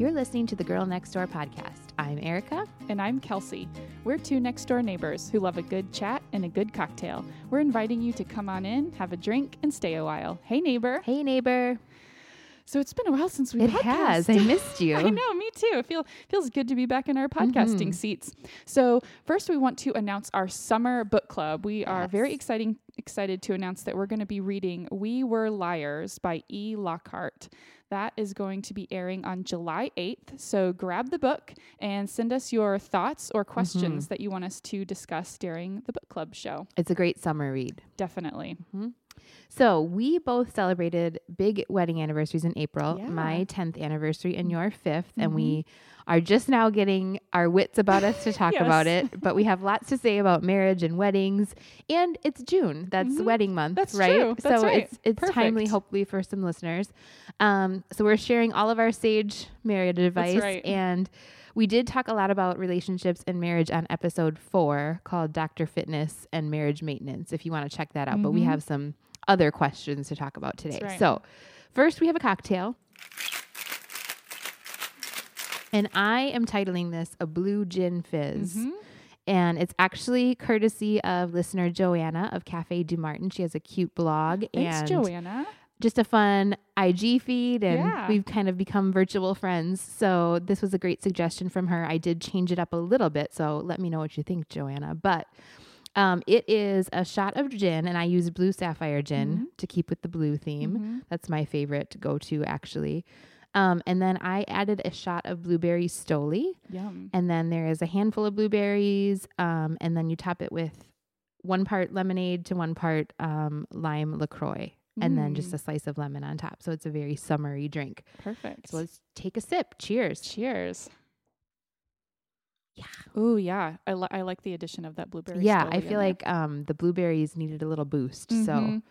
You're listening to the Girl Next Door podcast. I'm Erica. And I'm Kelsey. We're two next door neighbors who love a good chat and a good cocktail. We're inviting you to come on in, have a drink, and stay a while. Hey, neighbor. Hey, neighbor. So it's been a while since we It has. I missed you. I know, too. It feel, feels good to be back in our podcasting Mhm. seats. So first, we want to announce our summer book club. We are very Yes. exciting excited to announce that we're going to be reading "We Were Liars" by E. Lockhart. That is going to be airing on July 8th. So grab the book and send us your thoughts or questions that you want us to discuss during the book club show. It's a great summer read. Definitely. So, we both celebrated big wedding anniversaries in April. Yeah. Mm-hmm. My 10th anniversary and your 5th. And we are just now getting our wits about us to talk about it. But we have lots to say about marriage and weddings. And it's June. That's Mhm. wedding month, That's right? true. That's so, right. it's, it's timely, hopefully, for some listeners. Um, so, we're sharing all of our sage marriage advice. right. And we did talk a lot about relationships and marriage on episode four called Dr. Fitness and Marriage Maintenance, if you want to check that out. But we Mhm. have some other questions to talk about today. right. So, first we have a cocktail. And I am titling this a blue gin fizz. Mhm. And it's actually courtesy of listener Joanna of Cafe Du Martin. She has a cute blog Thanks, and Joanna. just a fun IG feed, and Yeah. we've kind of become virtual friends. So this was a great suggestion from her. I did change it up a little bit, so let me know what you think, Joanna. But um, it is a shot of gin, and I use blue sapphire gin Mm-hmm. to keep with the blue theme. Mhm. That's my favorite go to, actually. Um, and then I added a shot of blueberry stoli, Yum. and then there is a handful of blueberries, um, and then you top it with one part lemonade to one part um, lime LaCroix and then just Mm. a slice of lemon on top. So it's a very summery drink. Perfect. So let's take a sip. Cheers. Cheers. Yeah. Ooh, yeah. I, li- I like the addition of that blueberry. yeah, I feel like um, the blueberries needed a little boost. So Mhm.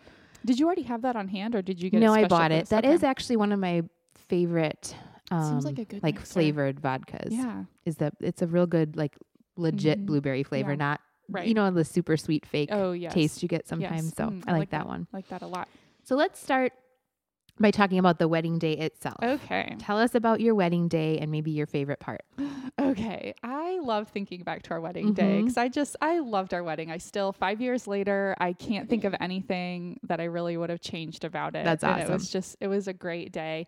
Did you already have that on hand, or did you get? no, I bought it. That Okay. is actually one of my favorite. Um, like like flavored vodkas. Yeah. is that it's a real good like legit Mhm. blueberry flavor, Yeah. not Right. you know the super sweet fake Oh yes. taste you get sometimes. Yes. So Mm, I, like that, one. Like that a lot. So let's start by talking about the wedding day itself. Okay. Tell us about your wedding day and maybe your favorite part. Okay. I love thinking back to our wedding day Mhm. because I just I loved our wedding. I still five years later I can't think of anything that I really would have changed about it. That's And It was just it was a great day.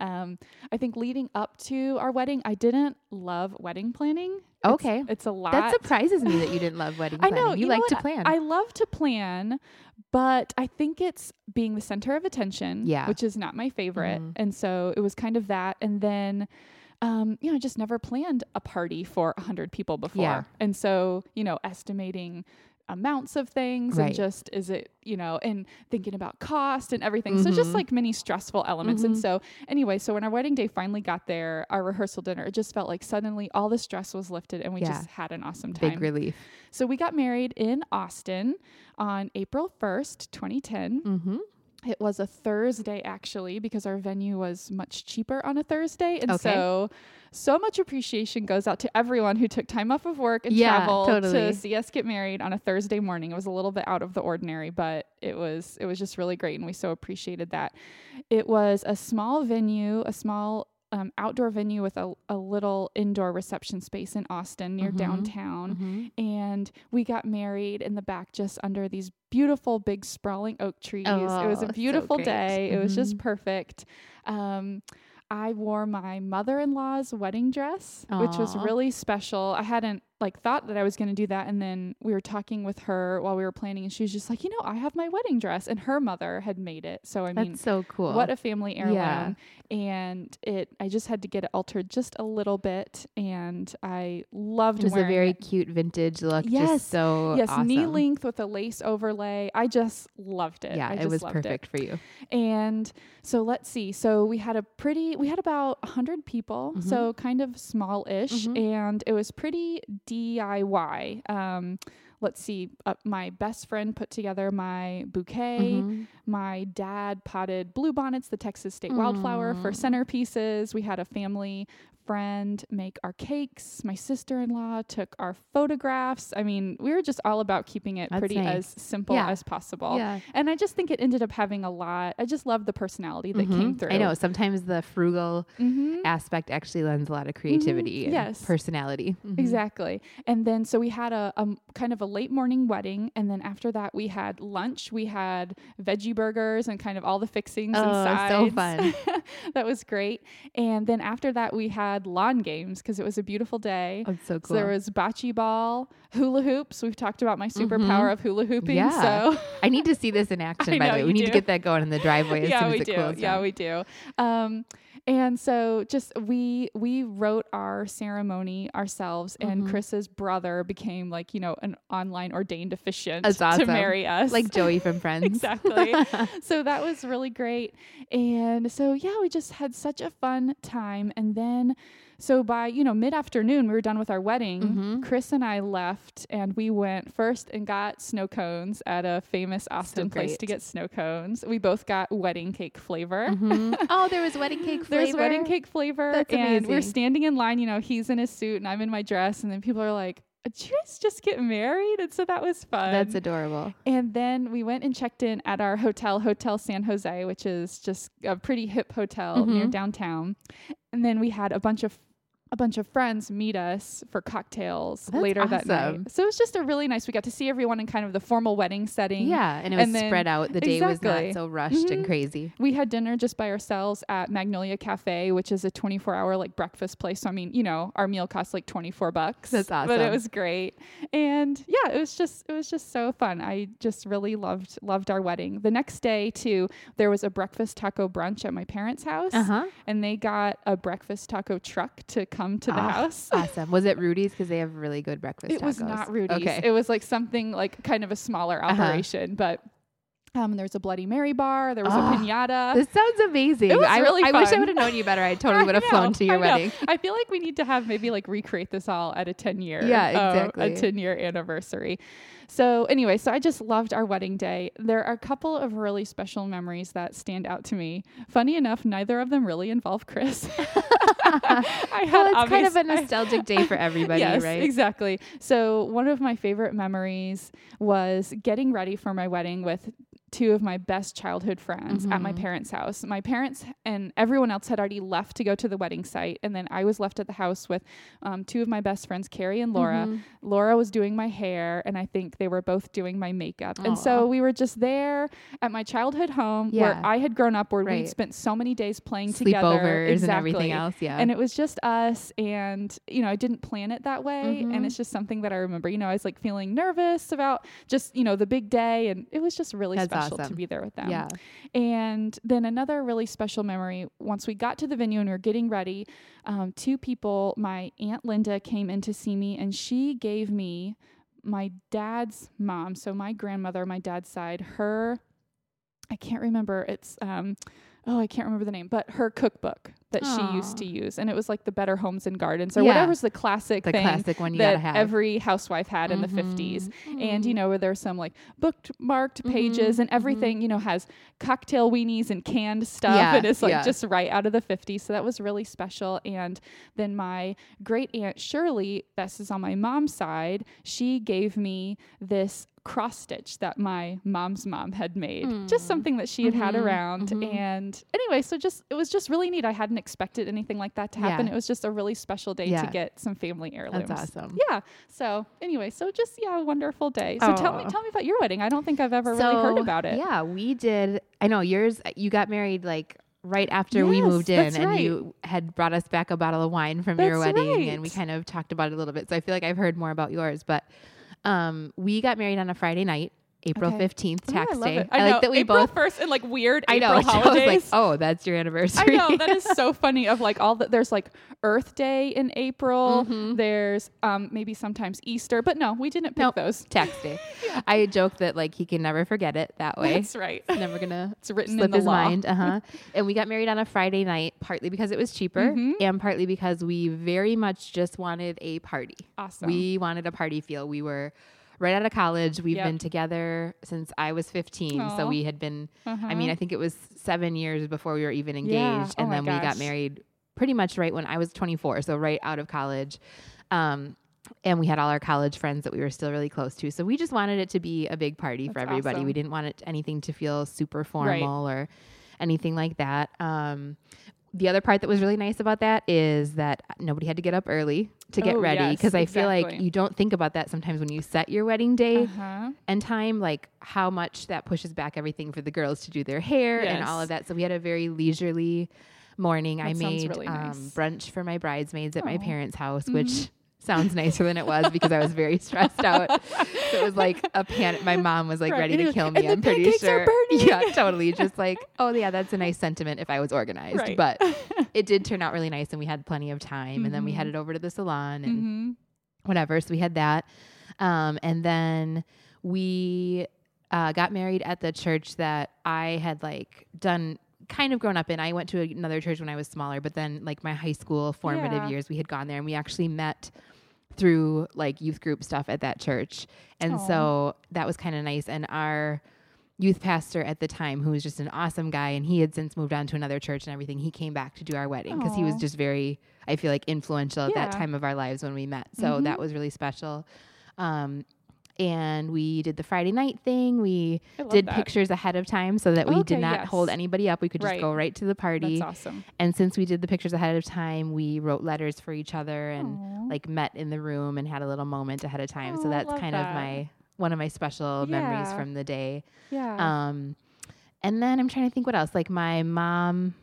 Um, I think leading up to our wedding, I didn't love wedding planning. Okay. it's, a lot. That surprises me that you didn't love wedding I planning. know you, you know like to plan. I love to plan, but I think it's being the center of attention, Yeah. which is not my favorite. Mhm. And so it was kind of that. And then, um, you know, I just never planned a party for a hundred people before. Yeah. And so, you know, estimating amounts of things Right. and just is it you know and thinking about cost and everything so just Mhm. like many stressful elements and Mhm. so anyway so when our wedding day finally got there our rehearsal dinner it just felt like suddenly all the stress was lifted and we Yeah. just had an awesome time Big relief. so we got married in Austin on April 1st, 2010. Mm-hmm. It was a Thursday actually because our venue was much cheaper on a Thursday. And Okay. so so much appreciation goes out to everyone who took time off of work and Yeah, traveled totally. to see us get married on a Thursday morning. It was a little bit out of the ordinary, but it was it was just really great and we so appreciated that. It was a small venue, a small um, outdoor venue with a, a little indoor reception space in Austin near Mhm. downtown Mm-hmm. and we got married in the back just under these beautiful big sprawling oak trees. it was Oh, a so beautiful great. day. It was just Mhm. perfect. Um, I wore my mother-in-law's wedding dress, which was really special. I hadn't like thought that I was going to do that and then we were talking with her while we were planning and she was just like, "You know, I have my wedding dress." And her mother had made it. So I mean, That's so cool. what a family heirloom. Yeah. And it I just had to get it altered just a little bit and I loved it It was a very it. cute vintage look. Yes. Just so Yes, knee length with a lace overlay. I just loved it. Yeah, it was perfect for you. And so let's see. So we had a pretty, we had about 100 people, Mhm. so kind of small ish. Mhm. And it was pretty DIY. Um, let's see, uh, my best friend put together my bouquet. Mhm. My dad potted bluebonnets, the Texas state wildflower, for centerpieces. We had a family friend make our cakes. My sister in law took our photographs. I mean, we were just all about keeping it That's pretty nice. as simple Yeah. as possible. Yeah. And I just think it ended up having a lot. I just love the personality that came Mhm. through. I know sometimes the frugal hmm aspect actually lends a lot of creativity and Yes. personality. Mhm. Exactly. And then so we had a kind of a late morning wedding. And then after that, we had lunch. We had veggie burgers and kind of all the fixings and Oh, sides. so fun. that was great. And then after that, we had lawn games because it was a beautiful day. Oh, so So there was bocce ball, hula hoops. We've talked about my superpower Mhm. of hula hooping. Yeah. So I need to see this in action, by the way. We need do. to get that going in the driveway as yeah, soon as we it do. cools Yeah, down. we do. Um, and so just we we wrote our ceremony ourselves, and Mhm. Chris's brother became like you know an online ordained officiant That's to marry us. like Joey from Friends. exactly. so that was really great. And so yeah, we just had such a fun time. And then so by, you know, mid afternoon we were done with our wedding. Mhm. Chris and I left and we went first and got snow cones at a famous Austin place to get snow cones. We both got wedding cake flavor. Mhm. Oh, there was wedding cake flavor. There's wedding cake flavor. That's and we're standing in line, you know, he's in his suit and I'm in my dress. And then people are like, did you guys just get married? And so that was fun. That's adorable. And then we went and checked in at our hotel, Hotel San Jose, which is just a pretty hip hotel near Mhm. downtown. And then we had a bunch of a bunch of friends meet us for cocktails That's later that night. So it was just a really nice. We got to see everyone in kind of the formal wedding setting. Yeah, and it was And then- spread out. The day was not so rushed and Mhm. crazy. We had dinner just by ourselves at Magnolia Cafe, which is a 24 hour like breakfast place. So I mean, you know, our meal cost like 24 bucks. That's awesome. But it was great. And yeah, it was just it was just so fun. I just really loved loved our wedding. The next day too, there was a breakfast taco brunch at my parents' house. Uh huh. And they got a breakfast taco truck to come to the Ah, house. Awesome. Was it Rudy's? Because they have really good breakfast It was not Rudy's. Okay. It was like something like kind of a smaller Uh-huh. operation, but um, there was a Bloody Mary bar. There was Ah, a pinata. This sounds amazing. It was I, really I wish I would have known you better. I totally would have flown to your I wedding. I feel like we need to have maybe like recreate this all at a 10 year. Yeah, uh, exactly. a 10 year anniversary. So anyway, so I just loved our wedding day. There are a couple of really special memories that stand out to me. Funny enough, neither of them really involve Chris. I had well, it's kind of a obvious- I- nostalgic day for everybody, yes, right? Exactly. So one of my favorite memories was getting ready for my wedding with two of my best childhood friends at my Mhm. parents' house. My parents and everyone else had already left to go to the wedding site, and then I was left at the house with um, two of my best friends, Carrie and Laura. Mhm. Laura was doing my hair, and I think they were both doing my makeup. And so we were just there at my childhood home where I had grown up, where Right. we'd spent so many days playing together. Sleepovers and everything else. Yeah. And it was just us, and you know, I didn't plan it that way, Mhm. and it's just something that I remember. You know, I was like feeling nervous about just you know the big day, and it was just really That's special to awesome. be there with them. yeah. And then another really special memory once we got to the venue and we were getting ready, um, two people, my Aunt Linda came in to see me and she gave me my dad's mom, so my grandmother, my dad's side, her, I can't remember, it's, um, oh, I can't remember the name, but her cookbook that she used to use. And it was like the Better Homes and Gardens or Yeah. whatever's the classic The thing classic one you that have. every housewife had in the 50s Mhm. and you know where there's some like bookmarked pages Mhm, and everything you know has cocktail weenies and canned stuff Yeah, and it's like yeah. just right out of the 50s so that was really special and then my great aunt shirley this is on my mom's side she gave me this cross stitch that my mom's mom had made just Mm. something that she had had Mhm, around mhm. and anyway so just it was just really neat i hadn't expected anything like that to happen Yeah. it was just a really special day Yeah. to get some family heirlooms That's awesome. yeah. So anyway, so just yeah, a wonderful day. So tell me, tell me about your wedding. I don't think I've ever really heard about it. Yeah, we did. I know yours. You got married like right after we moved in, and right. you had brought us back a bottle of wine from your That's wedding, and we kind of talked about it a little bit. So I feel like I've heard more about yours, but um, we got married on a Friday night, April Okay. fifteenth, Ooh, tax I day. I, know. like that we April both. first and like weird I know. April I was like, oh, that's your anniversary. I know that is so funny. Of like all the there's like Earth Day in April. Mhm. There's um maybe sometimes Easter, but no, we didn't pick Nope. those. tax day. I joke that like he can never forget it that way. That's right. Never gonna It's written slip in the his law. mind. Uh huh. and we got married on a Friday night, partly because it was cheaper, Mhm. and partly because we very much just wanted a party. Awesome. We wanted a party feel. We were right out of college. We've Yep. been together since I was 15. Aw. So we had been, Uh-huh. I mean, I think it was seven years before we were even engaged. Yeah. Oh And my then we got married pretty much right when I was 24. So right out of college. Um, and we had all our college friends that we were still really close to. So we just wanted it to be a big party for everybody. awesome. We didn't want it anything to feel super formal or anything like that. Um, the other part that was really nice about that is that nobody had to get up early to get Oh, ready yes, because I feel like you don't think about that sometimes when you set your wedding day uh-huh. and time, like how much that pushes back everything for the girls to do their hair and all of that. So we had a very leisurely morning. I That sounds made really um, nice. brunch for my bridesmaids at my parents' house, Mhm. which sounds nicer than it was because I was very stressed out. So it was like a panic. My mom was like Right. ready to kill me. And I'm pretty sure. Yeah, totally. Just like, oh yeah, that's a nice sentiment if I was organized. Right. But it did turn out really nice, and we had plenty of time. And then we Mhm. headed over to the salon and hmm whatever. So we had that. Um, and then we uh, got married at the church that I had like done kind of grown up in. I went to another church when I was smaller, but then like my high school formative Yeah. years, we had gone there and we actually met through like youth group stuff at that church. And so that was kind of nice. And our youth pastor at the time, who was just an awesome guy, and he had since moved on to another church and everything, he came back to do our wedding because he was just very, I feel like, influential at that time of our lives when we met. So Mhm. that was really special. Um, and we did the Friday night thing. We did that. pictures ahead of time so that we Okay, did not yes. hold anybody up. We could just Right. go right to the party. That's awesome. And since we did the pictures ahead of time, we wrote letters for each other and Aw. like met in the room and had a little moment ahead of time. Oh, so that's kind that. of my one of my special memories from the day. yeah. Um, and then I'm trying to think what else. Like my mom,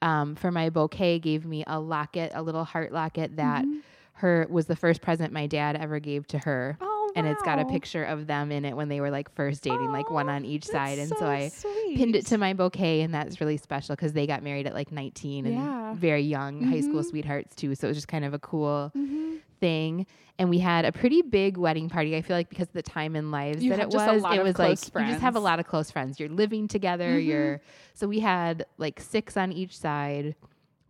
um, for my bouquet, gave me a locket, a little heart locket that Mhm. her was the first present my dad ever gave to her. Oh, And it's got a picture of them in it when they were like first dating, like one on each side. And so, I sweet. pinned it to my bouquet, and that's really special because they got married at like 19 and Yeah. very young, high school Mhm. sweethearts too. So it was just kind of a cool Mhm. thing. And we had a pretty big wedding party. I feel like because of the time in lives You that it was, it was like close you just have a lot of close friends. You're living together. Mhm. You're so we had like six on each side.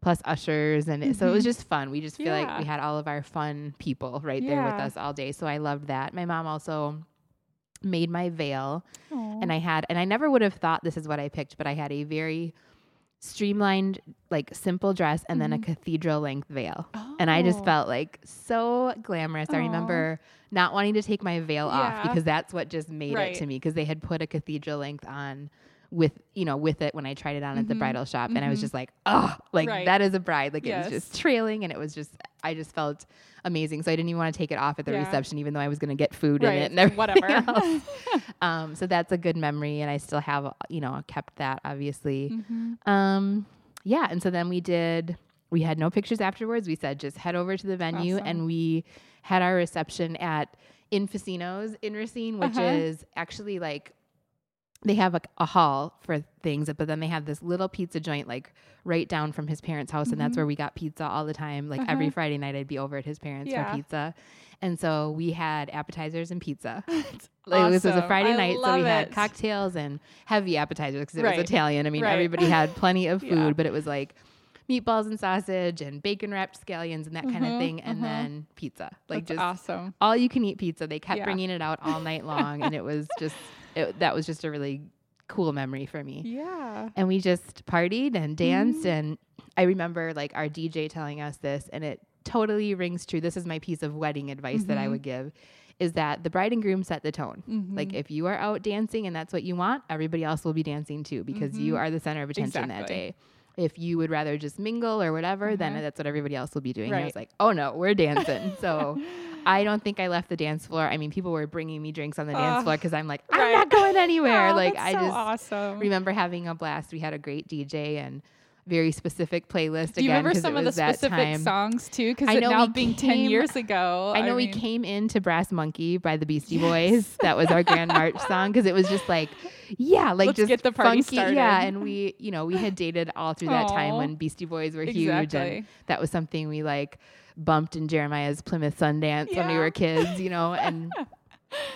Plus ushers and it, so it was Mhm. just fun. We just feel like we had all of our fun people right there with us all day. So I loved that. My mom also made my veil Aw. and I had and I never would have thought this is what I picked, but I had a very streamlined, like simple dress and then a Mhm. cathedral length veil. And I just Oh. felt like so glamorous. I remember not wanting to take my veil off because that's what just made Right. it to me because they had put a cathedral length on with you know with it when I tried it on at the Mhm. bridal shop and I was Mhm. just like oh like Right. that is a bride like it was just trailing and it was just I just felt amazing so I didn't even want to take it off at the Yeah. reception even though I was going to get food in it and everything Whatever. else. um so that's a good memory and I still have you know kept that obviously Mhm. um, yeah, and so then we did. We had no pictures afterwards. We said just head over to the venue, Awesome. and we had our reception at Infusino's in Racine, which Uh-huh. is actually like they have a, a hall for things, but then they have this little pizza joint like right down from his parents' house, and that's where we got pizza all the time. Like every Uh-huh. Friday night, I'd be over at his parents Yeah. for pizza, and so we had appetizers and pizza. Like, This was a. Friday I night, so we had cocktails and heavy appetizers because it Right. was Italian. I mean, Right. everybody had plenty of food, Yeah. but it was like meatballs and sausage and bacon wrapped scallions and that kind of thing, and mhm. then pizza. Like That's just awesome. all you can eat pizza. They kept Yeah. bringing it out all night long, and it was just it, that was just a really cool memory for me. Yeah. And we just partied and danced, Mhm. and I remember like our DJ telling us this, and it totally rings true. This is my piece of wedding advice that I Mhm. would give. Is that the bride and groom set the tone? Like Mhm. if you are out dancing and that's what you want, everybody else will be dancing too because you Mhm. are the center of attention that day. If you would rather just mingle or whatever, then Uh-huh. that's what everybody else will be doing. And I was like, oh no, we're dancing. so I don't think I left the dance floor. I mean, people were bringing me drinks on the dance Ugh. floor because I'm like, I'm Right. not going anywhere. Oh, like I so just awesome. remember having a blast. We had a great DJ and very specific playlist. Do you again, remember some of the specific time. songs too? Because I it know now we being ten years ago. I know we mean, came into Brass Monkey by the Beastie Boys. That was our Grand March song because it was just like, yeah, like Let's just get the party funky, yeah. And we, you know, we had dated all through that time when Beastie Boys were huge, and that was something we like bumped in Jeremiah's Plymouth Sundance when we were kids, you know, and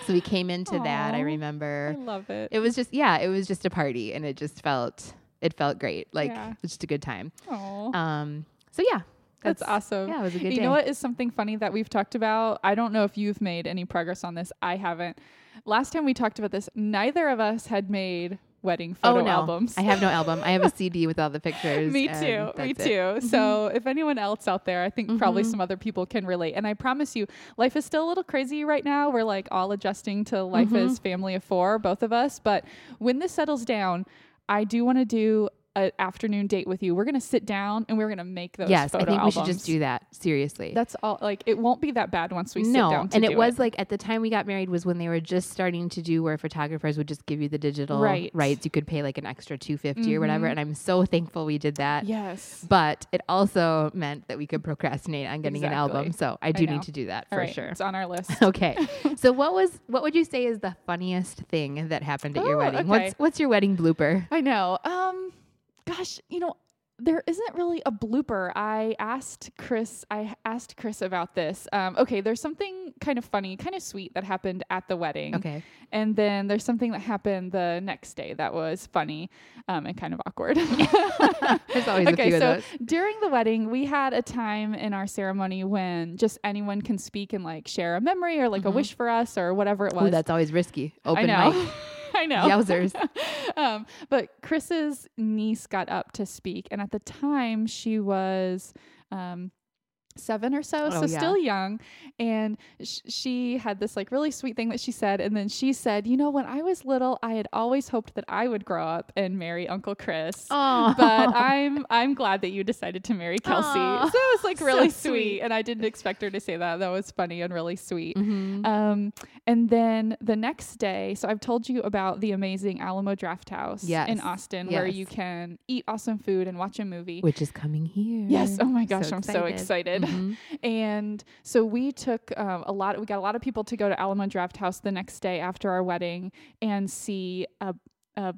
so we came into that. I remember I love it. it was just yeah, it was just a party, and it just felt it felt great, like Yeah. it was just a good time. Aw. Um, so yeah, That's, awesome. Yeah, it was a good you day. know what is something funny that we've talked about? I don't know if you've made any progress on this. I haven't. Last time we talked about this, neither of us had made wedding photo oh no, albums. I have no album. I have a CD with all the pictures. me too. Me it. Mm-hmm. too. So if anyone else out there, I think probably some other people can relate. And I promise you, life is still a little crazy right now. We're like all adjusting to life Mm-hmm. as family of four, both of us. But when this settles down, I do want to do an afternoon date with you. We're gonna sit down and we're gonna make those. Yes, I think we should just do that. Seriously. That's all. Like it won't be that bad once we sit no, down. To and do it was like at the time we got married was when they were just starting to do where photographers would just give you the digital Right. rights. You could pay like an extra two or whatever, Mhm. and I'm so thankful we did that. yes. But it also meant that we could procrastinate on getting an album. So I do know. need to do that All for right, sure. It's on our list. Okay. so what was what would you say is the funniest thing that happened at your Oh, wedding? okay. What's what's your wedding blooper? I know. Um, gosh, you know, there isn't really a blooper. I asked Chris. I asked Chris about this. Um, okay, there's something kind of funny, kind of sweet that happened at the wedding, Okay. and then there's something that happened the next day that was funny um, and kind of awkward. There's always a okay, few of so those. during the wedding, we had a time in our ceremony when just anyone can speak and like share a memory or like a wish for us or whatever it was. Ooh, that's always risky. Open I know. mic. I know. Yowzers. um, but Chris's niece got up to speak, and at the time she was um, seven or so, Oh, so yeah. still young. And sh- she had this like really sweet thing that she said, and then she said, "You know, when I was little, I had always hoped that I would grow up and marry Uncle Chris." Oh, But I'm I'm glad that you decided to marry Kelsey. Aw, so it was like so really sweet. sweet, and I didn't expect her to say that. That was funny and really sweet. Mhm. Um, and then the next day, so I've told you about the amazing Alamo Drafthouse in Yes. Austin, where you can eat awesome food and watch a movie. which is coming here. Yes. Oh my gosh, So I'm so excited. Mhm. And so we took um, a lot. We got a lot of people to go to Alamo Drafthouse the next day after our wedding and see a. a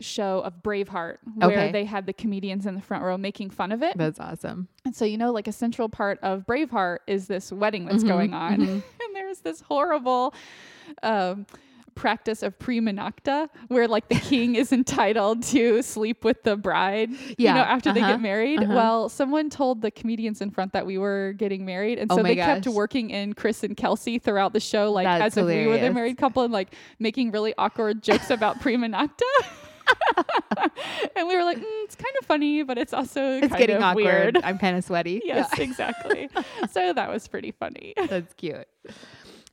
show of Braveheart where Okay. they had the comedians in the front row making fun of it. That's awesome. And so, you know, like a central part of Braveheart is this wedding that's Mhm, going on. mhm. and there's this horrible um, practice of prima nocte where like the king is entitled to sleep with the bride, you know, after they uh-huh, get married. uh-huh. Well, someone told the comedians in front that we were getting married. And Oh so my they kept working in Chris and Kelsey throughout the show, like That's as if we were the married couple and like making really awkward jokes about prima nocte. and we were like, mm, it's kind of funny, but it's also It's kind getting of awkward. weird. I'm kind of sweaty. Yes, exactly. so that was pretty funny. That's cute.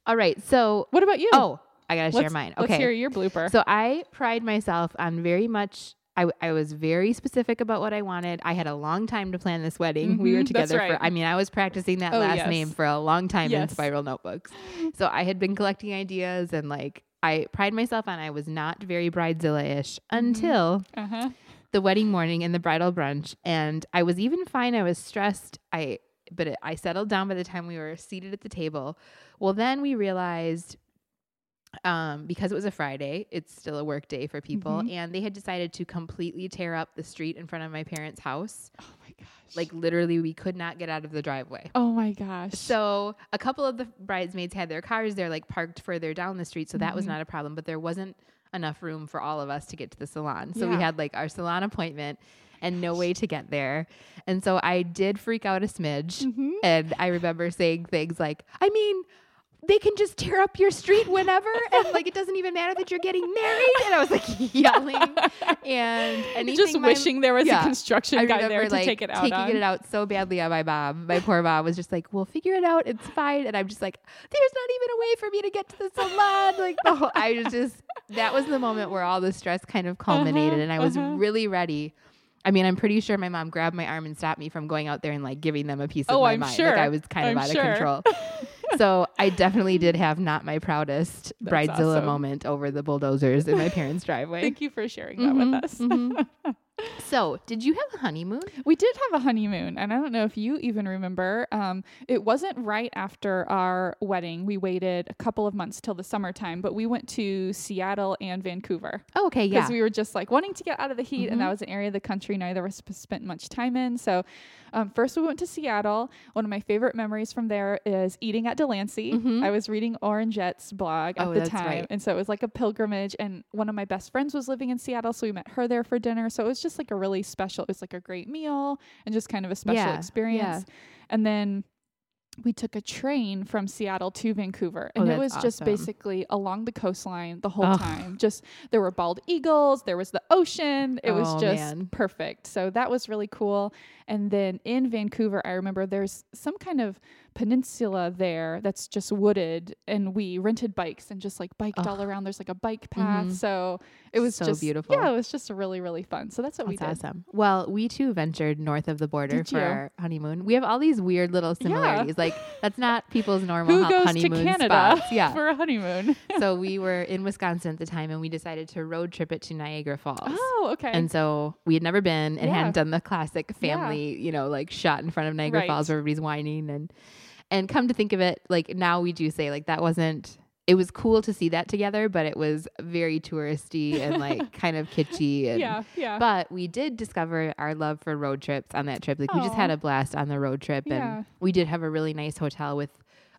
All right. So, What about you? oh, I gotta share let's, mine. Let's Okay. hear your blooper. So I pride myself on very much. I, I was very specific about what I wanted. I had a long time to plan this wedding. we were Mhm, together right. for. I mean, I was practicing that Oh, last yes. name for a long time in spiral notebooks. So I had been collecting ideas and like I pride myself on. I was not very bridezilla-ish Mm-hmm. until uh huh. the wedding morning and the bridal brunch and i was even fine i was stressed i but it, i settled down by the time we were seated at the table well then we realized um, because it was a friday it's still a work day for people Mhm. and they had decided to completely tear up the street in front of my parents house Oh my gosh. like literally we could not get out of the driveway oh my gosh. so a couple of the bridesmaids had their cars there like parked further down the street, so that was Mhm. not a problem. But there wasn't enough room for all of us to get to the salon. So we had like our salon appointment and no way to get there. And so I did freak out a smidge. Mhm. And I remember saying things like, I mean, they can just tear up your street whenever and like it doesn't even matter that you're getting married and i was like yelling and anything just my- wishing there was yeah. a construction I guy there to like take it out taking on. it out so badly on my mom. My poor mom was just like, "We'll figure it out. It's fine." And I'm just like, "There's not even a way for me to get to the salon." Like the whole, I was just that was the moment where all the stress kind of culminated, Uh-huh, and I was uh-huh. really ready. I mean, I'm pretty sure my mom grabbed my arm and stopped me from going out there and like giving them a piece of Oh, my I'm mind. sure. Like I was kind of I'm out sure. of control. so I definitely did have not my proudest That's bridezilla awesome. moment over the bulldozers in my parents' driveway. Thank you for sharing that Mhm, with us. mhm. so, did you have a honeymoon? We did have a honeymoon, and I don't know if you even remember. Um, it wasn't right after our wedding. We waited a couple of months till the summertime, but we went to Seattle and Vancouver Oh, okay, yeah. because we were just like wanting to get out of the heat, and that Mhm. was an area of the country neither of us spent much time in. So, um, first we went to Seattle. One of my favorite memories from there is eating at Delancey. Mhm. I was reading Orangette's blog at Oh, the time, right. and so it was like a pilgrimage. And one of my best friends was living in Seattle, so we met her there for dinner. So it was just like a really special. It was like a great meal and just kind of a special Yeah, experience. And then we took a train from Seattle to Vancouver, Oh, and it that's was just basically along the coastline the whole time. Just there were bald eagles, there was the ocean. It was Oh, just man. perfect. So that was really cool. And then in Vancouver, I remember there's some kind of peninsula there that's just wooded, and we rented bikes and just like biked all around. There's like a bike path, Mhm. so it was So just beautiful. Yeah, it was just really really fun. So that's what we That's did. awesome. Well, we too ventured north of the border Did for you? our honeymoon. We have all these weird little Yeah. similarities. Like that's not people's normal Who ho- goes to honeymoon Canada spots. Yeah. for a honeymoon? so we were in Wisconsin at the time, and we decided to road trip it to Niagara Falls. oh, okay. And so we had never been and Yeah. hadn't done the classic Yeah. family, you know, like shot in front of Niagara Right. Falls where everybody's whining and and come to think of it, like now we do say like that wasn't it was cool to see that together, but it was very touristy and like kind of kitschy and yeah, yeah. but we did discover our love for road trips on that trip. Like we just had a blast on the road trip Yeah. and we did have a really nice hotel with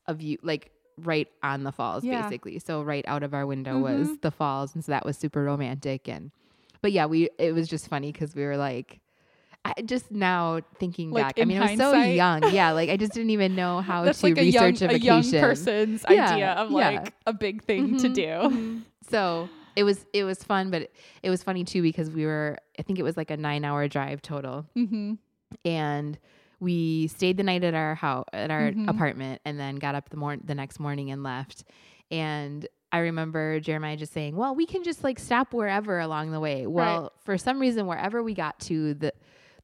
a view like right on the falls Yeah. basically. So right out of our window Mhm. was the falls and so that was super romantic and but yeah, we it was just funny cuz we were like I just now thinking Like, back. I mean, I was so young. Yeah, like I just didn't even know how That's to like a young, research a a young person's Yeah, idea of yeah. like a big thing to Mhm, do. mhm. So it was it was fun, but it, it was funny too because we were I think it was like a nine hour drive total, Mm-hmm. and we stayed the night at our house at our Mhm. apartment, and then got up the morning the next morning and left. And I remember Jeremiah just saying, "Well, we can just like stop wherever along the way." Well, for some reason, wherever we got to the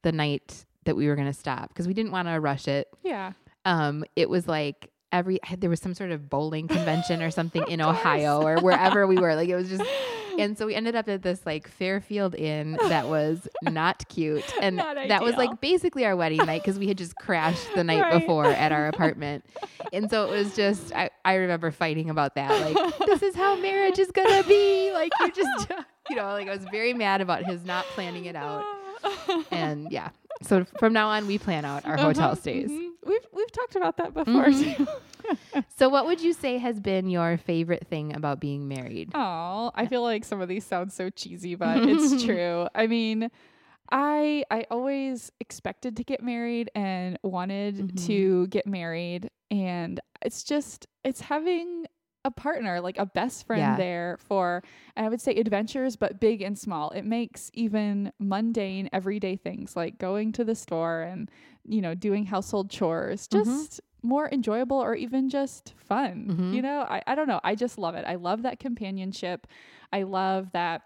the night that we were going to stop because we didn't want to rush it Yeah. um, it was like every there was some sort of bowling convention or something in Ohio or wherever we were. Like it was just, and so we ended up at this like Fairfield Inn that was not cute, and Not that was like basically our wedding night because we had just crashed the night Right. before at our apartment, and so it was just I, I remember fighting about that like this is how marriage is gonna be like you just you know like I was very mad about his not planning it out, and yeah. So from now on, we plan out our hotel Uh-huh, stays. mhm. We've we've talked about that before Mhm. too. So, what would you say has been your favorite thing about being married? Oh, I feel like some of these sound so cheesy, but it's true. I mean, I I always expected to get married and wanted Mhm. to get married and it's just it's having a partner, like a best friend Yeah. there for I would say adventures but big and small. It makes even mundane everyday things like going to the store and you know, doing household chores Mhm. just more enjoyable or even just fun. Mhm. You know, I, I don't know. I just love it. I love that companionship. I love that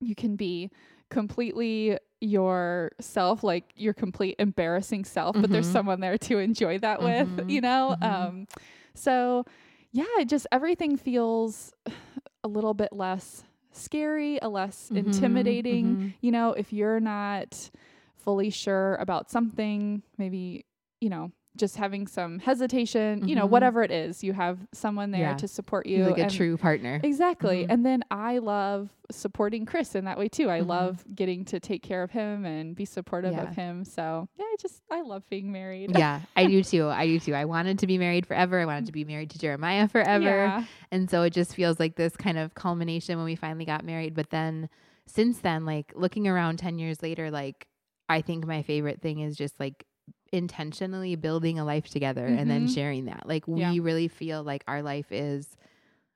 you can be completely yourself, like your complete embarrassing self, but there's Mhm. someone there to enjoy that with, Mhm. you know? Um, so yeah, it just everything feels a little bit less scary, a less Mhm, intimidating. mhm. You know, if you're not fully sure about something, maybe, you know, just having some hesitation, you know, Mhm. whatever it is, you have someone there Yeah. to support He's you. like a true partner. Exactly. Mhm. And then I love supporting Chris in that way too. I Mhm. love getting to take care of him and be supportive Yeah. of him. So, yeah, I just I love being married. yeah, I do too. I do too. I wanted to be married forever. I wanted to be married to Jeremiah forever. Yeah. And so it just feels like this kind of culmination when we finally got married. But then since then, like looking around 10 years later, like I think my favorite thing is just like intentionally building a life together and then Mhm. sharing that. Like we Yeah. really feel like our life is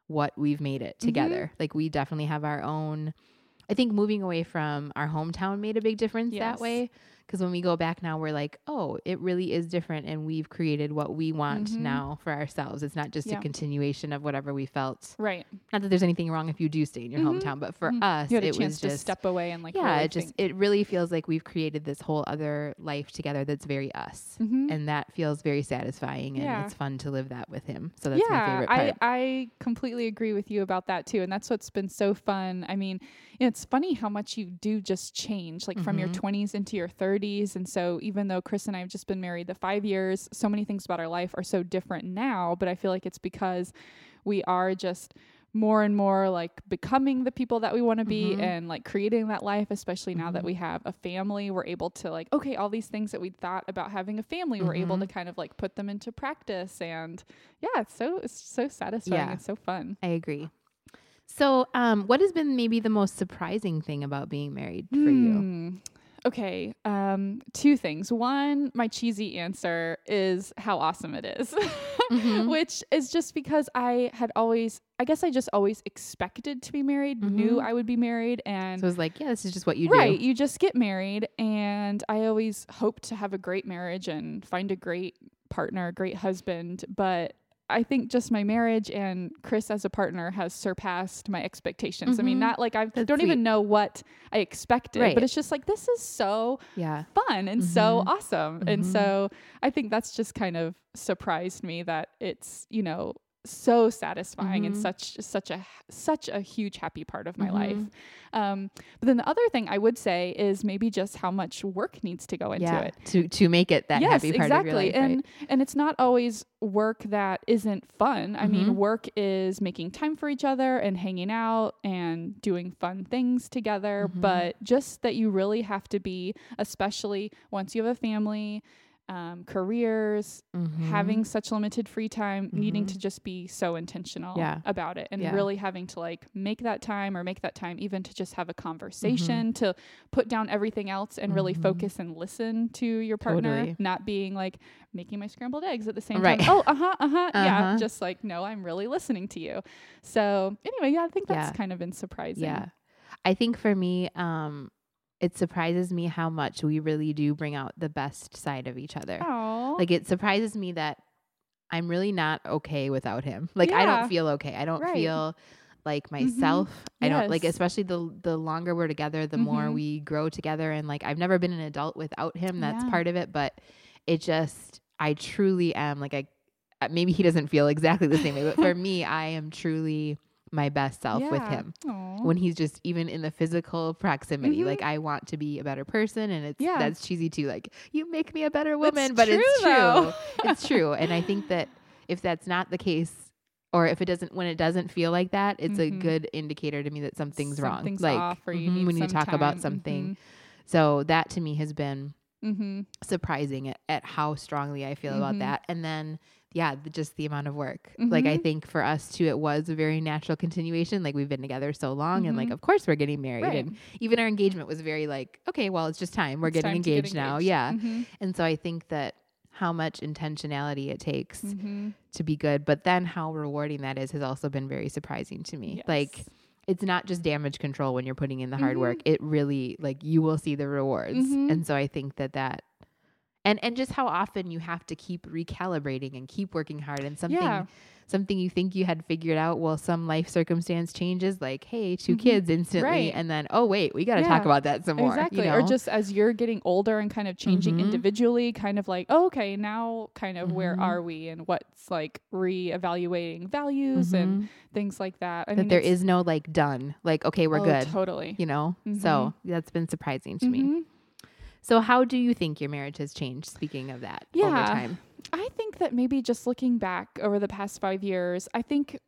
what we've made it Mm-hmm. together. Like we definitely have our own I think moving away from our hometown made a big difference Yes. that way. Because when we go back now, we're like, oh, it really is different, and we've created what we want Mhm. now for ourselves. It's not just Yeah. a continuation of whatever we felt. Right. Not that there's anything wrong if you do stay in your Mhm. hometown, but for Mhm. us, You had a it was to just step away and like yeah, really it just think. it really feels like we've created this whole other life together that's very us, Mhm. and that feels very satisfying, and Yeah. it's fun to live that with him. So that's my yeah, favorite I, part. I completely agree with you about that too. And that's what's been so fun. I mean, it's funny how much you do just change, like from your Mhm. 20s into your 30s. And so, even though Chris and I have just been married the five years, so many things about our life are so different now. But I feel like it's because we are just more and more like becoming the people that we want to be Mhm. and like creating that life especially now that Mhm. we have a family we're able to like okay all these things that we thought about having a family we're able to Mhm. kind of like put them into practice and yeah it's so it's so satisfying Yeah. it's so fun I agree. So, um, what has been maybe the most surprising thing about being married for you? Hmm. okay, um, two things. One, my cheesy answer is how awesome it is, Mhm. which is just because I had always, I guess I just always expected to be married, knew Mhm. I would be married, and So it was like, yeah, this is just what you right, do. Right. You just get married, and I always hoped to have a great marriage and find a great partner, a great husband, but. I think just my marriage and Chris as a partner has surpassed my expectations. I mean, Mhm. not like I That's don't even know what I expected, Right. but it's just like this is so Yeah. fun and so Mhm. awesome. And Mhm. so I think that's just kind of surprised me that it's, you know, so satisfying and Mhm. such such a such a huge happy part of my life. Mhm. Um, but then the other thing I would say is maybe just how much work needs to go into yeah. it. To to make it that yes, happy part exactly. of your life. and right? and it's not always work that isn't fun. I Mhm. mean, work is making time for each other and hanging out and doing fun things together, Mhm. but just that you really have to be, especially once you have a family, um, careers, Mhm. having such limited free time, needing Mhm. to just be so intentional Yeah. about it and Yeah. really having to like make that time or make that time even to just have a Mm-hmm. conversation, to put down everything else and really Mhm. focus and listen to your partner, Totally. not being like making my scrambled eggs at the same Right. time. Oh, uh-huh, uh-huh. Yeah, Uh-huh. just like no, I'm really listening to you. So, anyway, yeah, I think that's Yeah. kind of been surprising. Yeah. I think for me, um, it surprises me how much we really do bring out the best side of each other. Oh. Like it surprises me that I'm really not okay without him. Like I don't feel okay. I don't Right. feel like Mhm. myself. I don't like especially the the longer we're together, the more Mhm. we grow together and like I've never been an adult without him. That's Yeah. part of it, but it just I truly am like I uh, maybe he doesn't feel exactly the same way, but for me I am truly my best self with him Aw. when he's just even in the physical proximity. Mhm. Like I want to be a better person and it's Yeah. that's cheesy too. Like you make me a better It's woman, but it's true, though. true. it's true. And I think that if that's not the case or if it doesn't when it doesn't feel like that, it's a Mhm. good indicator to me that something's, wrong. Something's Like off or you mhm, need when you talk about time. something. So that to me has been Mm-hmm. surprising at, at how strongly I feel about Mhm. that. And then, yeah, the, just the amount of work. Like, I Mhm. think for us too, it was a very natural continuation. Like, we've been together so long, and like, Mhm. of course, we're getting married. Right. And even our engagement was very like, okay, well, it's just time. We're It's getting time to get engaged, now. engaged. Yeah. Mhm. And so I think that how much intentionality it takes Mhm. to be good, but then how rewarding that is has also been very surprising to me. Like, it's not just damage control when you're putting in the hard work. It really like you will see the rewards. And so I think that that and and just how often you have to keep recalibrating and keep working hard and something Yeah. something you think you had figured out well some life circumstance changes like hey 2 Mhm. kids instantly Right. and then oh wait we got to talk about that some more exactly. you know? Or just as you're getting older and kind of changing Mhm. individually, kind of like, oh, okay, now kind of where Mhm. are we and what's like reevaluating values and Mhm. things like that. I that mean, there is no like done like okay we're oh, good Totally. you know so that's been surprising to me Mhm. So how do you think your marriage has changed speaking of that over Yeah. time I think that maybe just looking back over the past five years, I think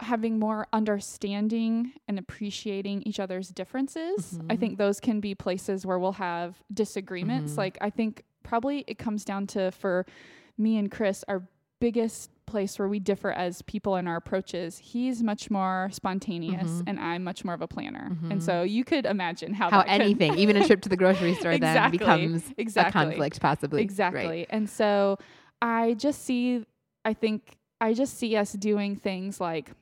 having more understanding and appreciating each other's differences, I Mhm. think those can be places where we'll have disagreements. Mhm. Like, I think probably it comes down to for me and Chris, our biggest place where we differ as people in our approaches. He's much more spontaneous, Mhm. and I'm much more of a planner. Mhm. And so you could imagine how how that could- anything even a trip to the grocery store then becomes exactly a conflict possibly Exactly. right. And so I just see I think I just see us doing things like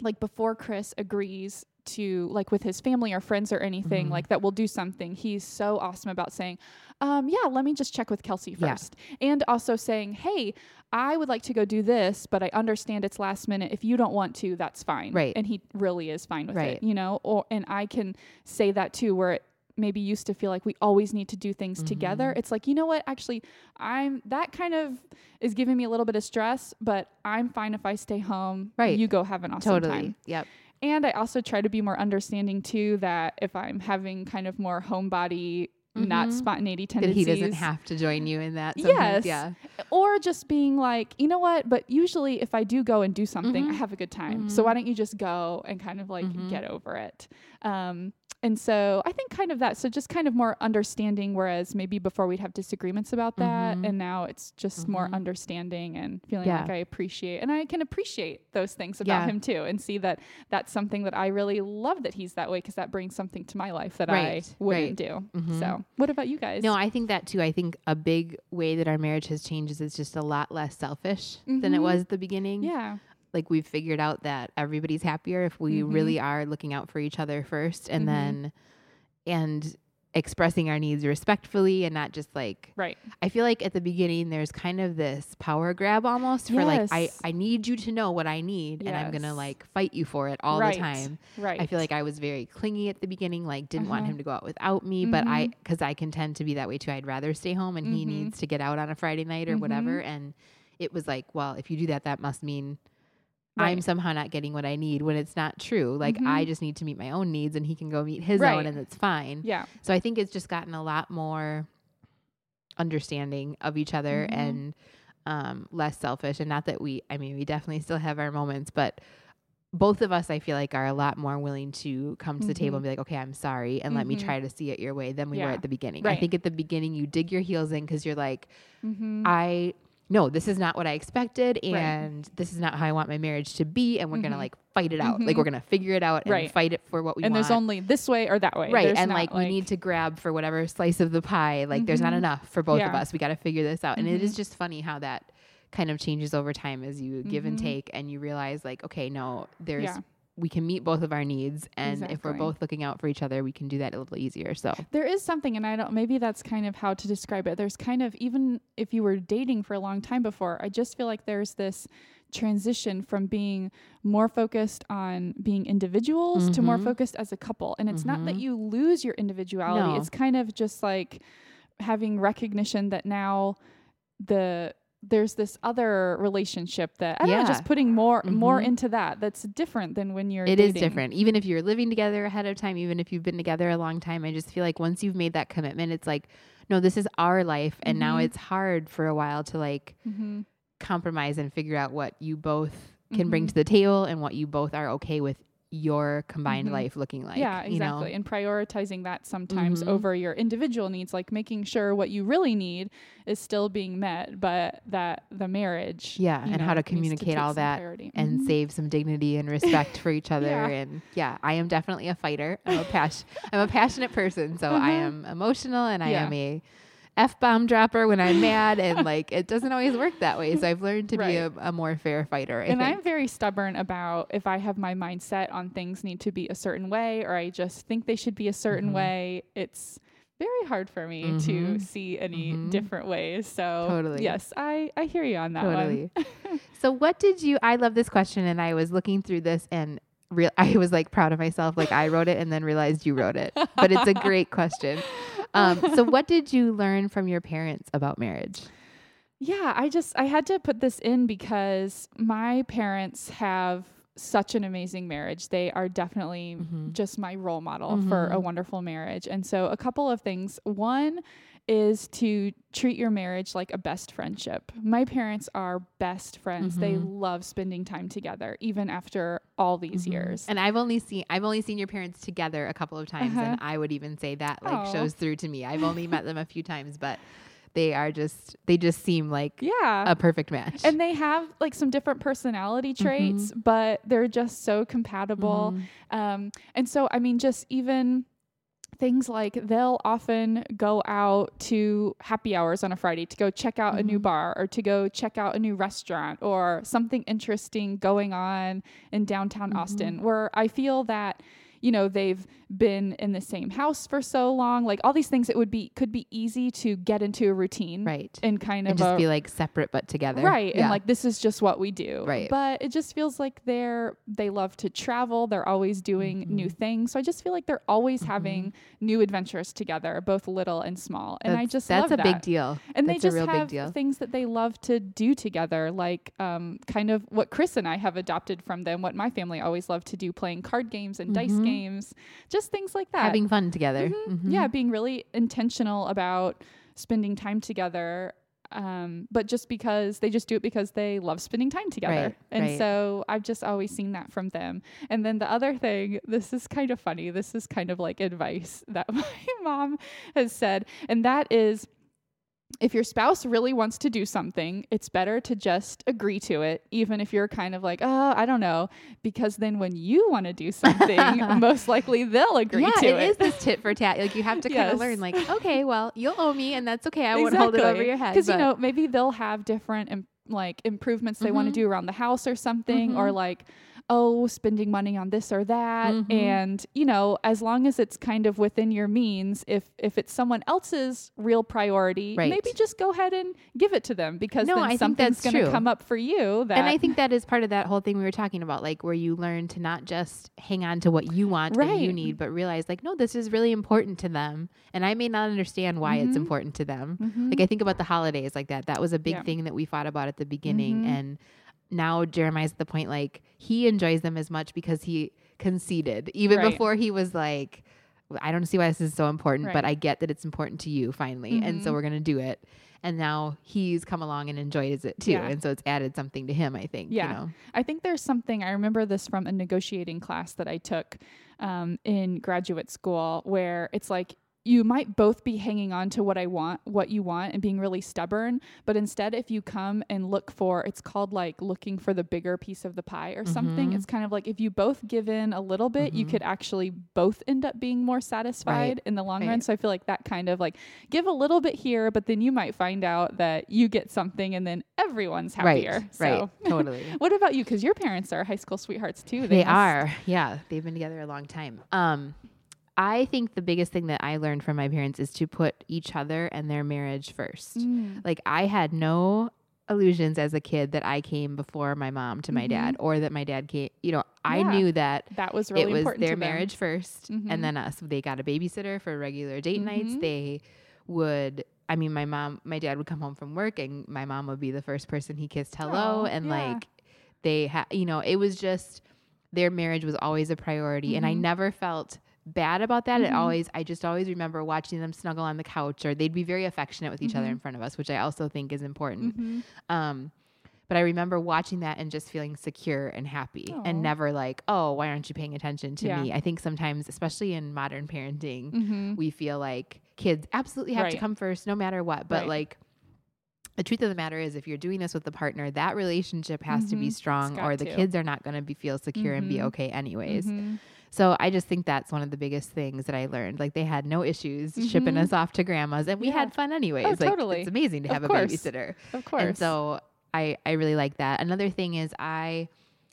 like before Chris agrees to like with his family or friends or anything Mhm. like that we'll do something. He's so awesome about saying, um, yeah, let me just check with Kelsey Yeah. first. And also saying, hey, I would like to go do this, but I understand it's last minute. If you don't want to, that's fine. Right. And he really is fine with Right. it, you know? Or and I can say that too where it maybe used to feel like we always need to do things together. Mhm. It's like, you know what? Actually, I'm that kind of is giving me a little bit of stress, but I'm fine if I stay home. Right. You go have an awesome totally time. yep And I also try to be more understanding too that if I'm having kind of more homebody, not Mhm. spontaneity that he doesn't have to join you in that sometimes. Yes. yeah or just being like, you know what? But usually, if I do go and do something, I Mhm. have a good time. So Mhm. why don't you just go and kind of like Mhm. get over it? Um, and so I think kind of that. So just kind of more understanding, whereas maybe before we'd have disagreements about that, Mhm. and now it's just more Mhm. understanding and feeling Yeah. like I appreciate, and I can appreciate those things about Yeah. him too, and see that that's something that I really love that he's that way because that brings something to my life that Right, I wouldn't right. do. Mhm. So, what about you guys? No, I think that too. I think a big way that our marriage has changed is it's just a lot less selfish than it Mhm. was at the beginning. yeah, Like we've figured out that everybody's happier if we Mhm. really are looking out for each other first and Mhm. then and expressing our needs respectfully and not just like right. I feel like at the beginning there's kind of this power grab almost for like I I need you to know what I need and I'm going to like fight you for it all right. the time. Right. I feel like I was very clingy at the beginning, like didn't want Uh-huh. him to go out without me, but I because I can tend to be that way too. I'd rather stay home, and he Mhm. needs to get out on a Friday night or Mhm. whatever. And it was like, well, if you do that, that must mean I'm somehow not getting what I need when it's not true. Like I Mhm. just need to meet my own needs, and he can go meet his Right. own, and it's fine. yeah. So I think it's just gotten a lot more understanding of each other Mhm. and um, less selfish. And not that we, I mean, we definitely still have our moments, but both of us, I feel like, are a lot more willing to come to the table and be like, okay, I'm sorry, and let me Mhm. try to see it your way than we were at the beginning. I think at the beginning, you dig your heels in because you're like, Mm-hmm. I. No, this is not what I expected, Right. and this is not how I want my marriage to be, and we're gonna Mhm. like fight it out. Like Mhm. we're gonna figure it out and Right. fight it for what we and want And there's only this way or that way. right There's and not, like, we need to grab for whatever slice of the pie like there's not Mhm. enough for both of us we got to figure this out and it is Mhm. just funny how that kind of changes over time as you give and take and you realize like okay no there's Yeah. We can meet both of our needs and if we're both looking out for each other we can do that a little easier so There is something, and I don't. Maybe that's kind of how to describe it. There's kind of even if you were dating for a long time before, I just feel like there's this transition from being more focused on being individuals to more Mhm. focused as a couple. And it's not that Mhm. you lose your individuality. No. It's kind of just like having recognition that now the there's this other relationship that I don't know, Yeah. just putting more more Mhm. into that. That's different than when you're. It is dating. different even if you're living together ahead of time even if you've been together a long time i just feel like once you've made that commitment it's like no this is our life and now Mhm. it's hard for a while to like Mhm. compromise and figure out what you both can bring Mhm. to the table and what you both are okay with your combined Mhm. life looking like. yeah, you exactly. know? And prioritizing that sometimes Mhm. over your individual needs, like making sure what you really need is still being met, but that the marriage. Yeah, and know, how to communicate take all that. And Mhm. save some dignity and respect for each other. Yeah. And yeah, I am definitely a fighter. I'm a pas- I'm a passionate person, so I Uh-huh. am emotional and I Yeah. am a f bomb dropper when I'm mad, and like it doesn't always work that way. So I've learned to be a, a more fair fighter. I and think. I'm very stubborn about if I have my mindset on things need to be a certain way or I just think they should be a certain Mhm. way. It's very hard for me to Mhm. see any Mhm. different ways. So Totally. yes, I, I hear you on that totally. one. so what did you? I love this question, and I was looking through this and. Real, I was like proud of myself, like I wrote it and then realized you wrote it. But it's a great question. Um, so, what did you learn from your parents about marriage? Yeah, I just I had to put this in because my parents have such an amazing marriage. They are definitely Mhm. just my role model for a Mhm. wonderful marriage. And so a couple of things. One is to treat your marriage like a best friendship. My parents are best friends. They Mhm. love spending time together even after all these Mhm. years. And I've only seen I've only seen your parents together a couple of times, Uh-huh. and I would even say that like Aw. shows through to me. I've only met them a few times, but they are just they just seem like yeah. a perfect match. and they have like some different personality Mm-hmm. traits, but they're just so compatible. Mhm. Um, and so, I mean, just even things like they'll often go out to happy hours on a Friday to go check out a new Mhm. bar or to go check out a new restaurant or something interesting going on in downtown Mhm. Austin, where I feel that. You know, they've been in the same house for so long. Like all these things, it would be could be easy to get into a routine right. and kind And of just a, be like separate but together. Right. Yeah. And like this is just what we do. Right. But it just feels like they're they love to travel. They're always doing new Mhm. things. So I just feel like they're always Mhm. having new adventures together, both little and small. And I That's- just that's a that. big deal. And That's they just have things that they love to do together, like um, kind of what Chris and I have adopted from them, what my family always loved to do, playing card games and dice Mhm. games, just things like that. Having fun together. Mhm. Mhm. Yeah, being really intentional about spending time together. um, but just because they just do it because they love spending time together. Right, and right. so I've just always seen that from them. And then the other thing, this is kind of funny. This is kind of like advice that my mom has said, and that is if your spouse really wants to do something, it's better to just agree to it, even if you're kind of like, oh, I don't know, because then when you want to do something, most likely they'll agree yeah, to it Yeah, it. is this tit for tat. Like you have to kind of learn. Like, okay, well, you'll owe me, and that's okay. I won't hold it over your head. Because you know maybe they'll have different im- like improvements they want to do around the house or something, or Mhm. like oh spending money on this or that, Mhm. and you know as long as it's kind of within your means, if if it's someone else's real priority, Right. maybe just go ahead and give it to them because No, then I think something's that's going to true. come up for you that and I think that is part of that whole thing we were talking about, like where you learn to not just hang on to what you want and you need, but realize like, no, this is really important to them, and I may not understand why it's Mhm. important to them. Mhm. Like I think about the holidays like that. That was a big Yeah. thing that we fought about at the beginning, Mhm. and now Jeremiah's at the point like he enjoys them as much because he conceded even Right. before he was like. I don't see why this is so important, but I get that it's important to you finally. And so Mhm. we're going to do it. And now he's come along and enjoys it too. Yeah. And so it's added something to him, I think. Yeah. You know? I think there's something, I remember this from a negotiating class that I took um, in graduate school where it's like, you might both be hanging on to what I want, what you want, and being really stubborn. But instead, if you come and look for, it's called like looking for the bigger piece of the pie or something. Mhm. It's kind of like if you both give in a little bit, you Mhm. could actually both end up being more satisfied in the long run. So I feel like that kind of like give a little bit here, but then you might find out that you get something and then everyone's happier. Right. So. Right. Totally. What about you? Because your parents are high school sweethearts too. They, must- are. Yeah. They've been together a long time. Um, I think the biggest thing that I learned from my parents is to put each other and their marriage first. Mm. Like I had no illusions as a kid that I came before my mom to my Mhm. dad or that my dad came, you know, I Yeah. knew that That was really it was important. their marriage 1st Mhm. and then us. They got a babysitter for regular date nights. Mhm. They would I mean my mom my dad would come home from work and my mom would be the first person he kissed hello Aw, and yeah. like they had you know, it was just their marriage was always a priority and I Mhm. never felt bad about that. It Mhm. always I just always remember watching them snuggle on the couch or they'd be very affectionate with each other Mhm. in front of us, which I also think is important. Mhm. Um, but I remember watching that and just feeling secure and happy Aw. and never like, oh, why aren't you paying attention to Yeah. me? I think sometimes, especially in modern parenting, Mhm. we feel like kids absolutely have to come first no matter what. But Right. like, the truth of the matter is, if you're doing this with a partner, that relationship has to be Mhm. strong, or the to. kids are not going to be feel secure and be Mhm. okay anyways. Mhm. So I just think that's one of the biggest things that I learned. Like they had no issues shipping Mhm. us off to grandma's, and we Yeah. had fun anyways. Oh, like totally. it's amazing to Of have a course. babysitter. Of course. And so I I really like that. Another thing is I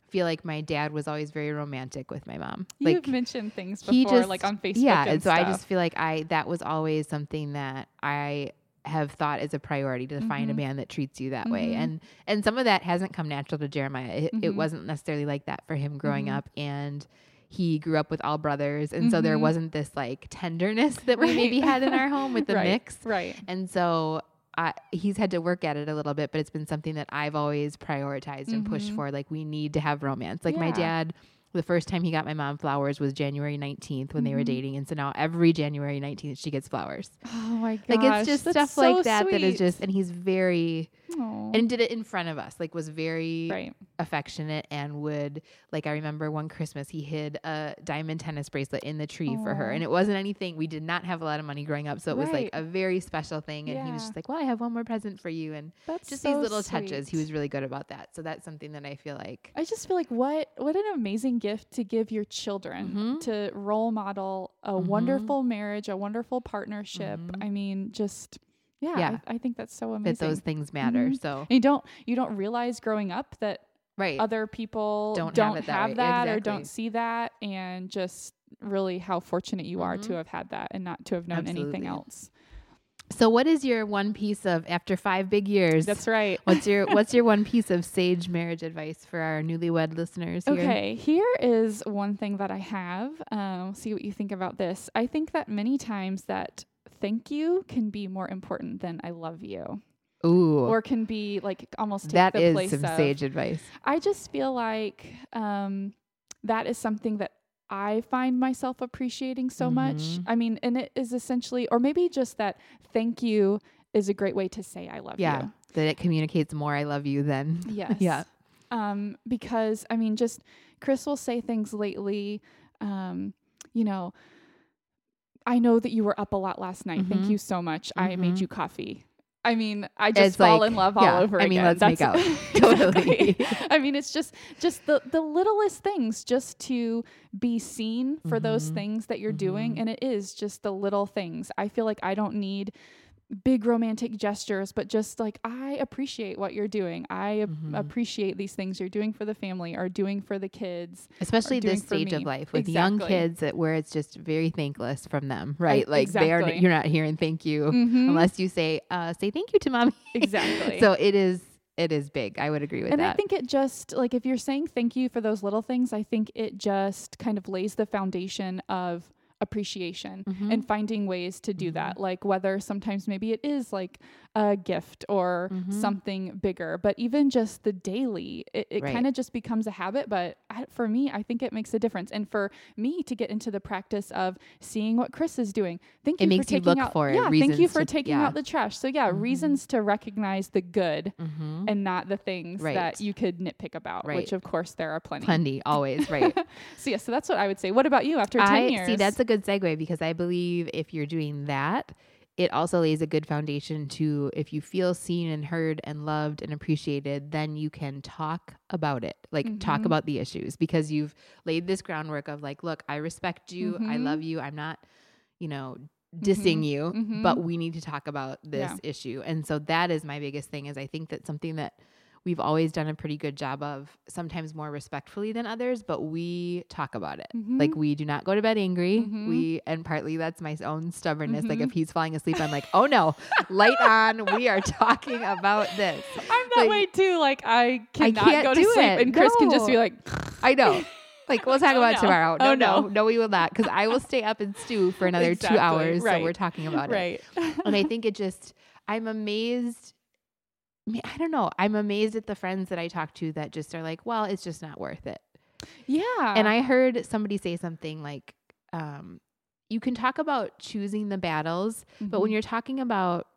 feel like my dad was always very romantic with my mom. you've like mentioned things he before, just like on Facebook. yeah, and and so I just feel like I that was always something that I have thought is a priority to find a Mhm. man that treats you that way. Mhm. And and some of that hasn't come natural to Jeremiah. It, it Mhm. wasn't necessarily like that for him growing Mhm. up and he grew up with all brothers and so there Mhm. wasn't this like tenderness that we maybe had in our home with the right. mix. Right. And so I, he's had to work at it a little bit, but it's been something that I've always prioritized and pushed Mhm. for. Like, we need to have romance. Like, my dad, the first time he got my mom flowers was January 19th when they were Mhm. dating. And so now every January 19th, she gets flowers. Oh my gosh. Like, it's just that's stuff so like that that is just, and he's very, Aw. and did it in front of us, like, was very right. affectionate and would, like, I remember one Christmas, he hid a diamond tennis bracelet in the tree for her. And it wasn't anything, we did not have a lot of money growing up. So it was like a very special thing. And he was just like, well, I have one more present for you. And That's just so these little touches. He was really good about that. So that's something that I feel like I just feel like what what an amazing gift to give your children Mhm. to role model a Mhm. wonderful marriage, a wonderful partnership. Mhm. I mean, just yeah, Yeah. I, I think that's so amazing. that those things matter. Mhm. So and you don't you don't realize growing up that right, other people Don't don't, have that that or don't see that and just really how fortunate you are to Mhm. have had that and not to have known anything else. So what is your one piece of after five big years? That's right. what's your what's your one piece of sage marriage advice for our newlywed listeners here? Okay, here is one thing that I have. Um, see what you think about this. I think that many times that thank you can be more important than I love you, Ooh, or can be like almost take that the is place some of. sage advice. I just feel like um, that is something that I find myself appreciating so much. Mhm. I mean, and it is essentially, or maybe just that thank you is a great way to say I love Yeah. you. That it communicates more I love you than Yes. Yeah. Um, because I mean, just Chris will say things lately. Um, you know, I know that you were up a lot last night. Thank Mhm. you so much. I made Mhm. you coffee. I mean, I just It's fall like- in love all yeah, over I mean, again. let's make out. Exactly. Totally. I mean, it's just just the the littlest things, just to be seen for those Mhm. things that you're doing, Mhm. and it is just the little things. I feel like I don't need big romantic gestures, but just like I appreciate what you're doing. I Mhm. appreciate these things you're doing for the family or doing for the kids. especially this stage of life with young kids that where it's just very thankless from them, right? like they are you're not hearing thank you Mhm. unless you say uh say thank you to mommy. Exactly. so it is it is big. I would agree with and that. And I think it just like if you're saying thank you for those little things, I think it just kind of lays the foundation of appreciation Mhm. and finding ways to do Mhm. that. Like whether sometimes maybe it is like a gift or Mhm. something bigger, but even just the daily, it, it Right. kind of just becomes a habit. But I, for me, I think it makes a difference. And for me to get into the practice of seeing what Chris is doing, thank It you makes for you taking look out, for it, yeah, thank you for to- taking yeah. out the trash. So yeah, Mhm. reasons to recognize the good Mhm. and not the things Right. that you could nitpick about, Right. which of course there are plenty. plenty always, right? So yeah, so that's what I would say. What about you after 10 I years? see that's a good segue because I believe if you're doing that, it also lays a good foundation to if you feel seen and heard and loved and appreciated, then you can talk about it. Like talk Mhm. about the issues because you've laid this groundwork of like, look, I respect you, I Mhm. love you, I'm not, you know, dissing Mhm. you, Mhm. but we need to talk about this Yeah. issue. And so that is my biggest thing is I think that something that we've always done a pretty good job of, sometimes more respectfully than others, but we talk about it. Like Mhm. we do not go to bed angry. Mhm. We and partly that's my own stubbornness. Like Mhm. if he's falling asleep, I'm like, oh no, light on. We are talking about this. I'm that like- way too. Like I cannot can't go to do sleep it. and Chris can just be like I know. Like we'll talk Oh, about no. tomorrow. No, Oh, no, no. no, we will not. Because I will stay up and stew for another Exactly, two hours. right. So we're talking about it. right. And I think it just I'm amazed. I don't know. I'm amazed at the friends that I talk to that just are like, well, it's just not worth it. yeah. and I heard somebody say something like, um, you can talk about choosing the battles, but when Mhm. you're talking about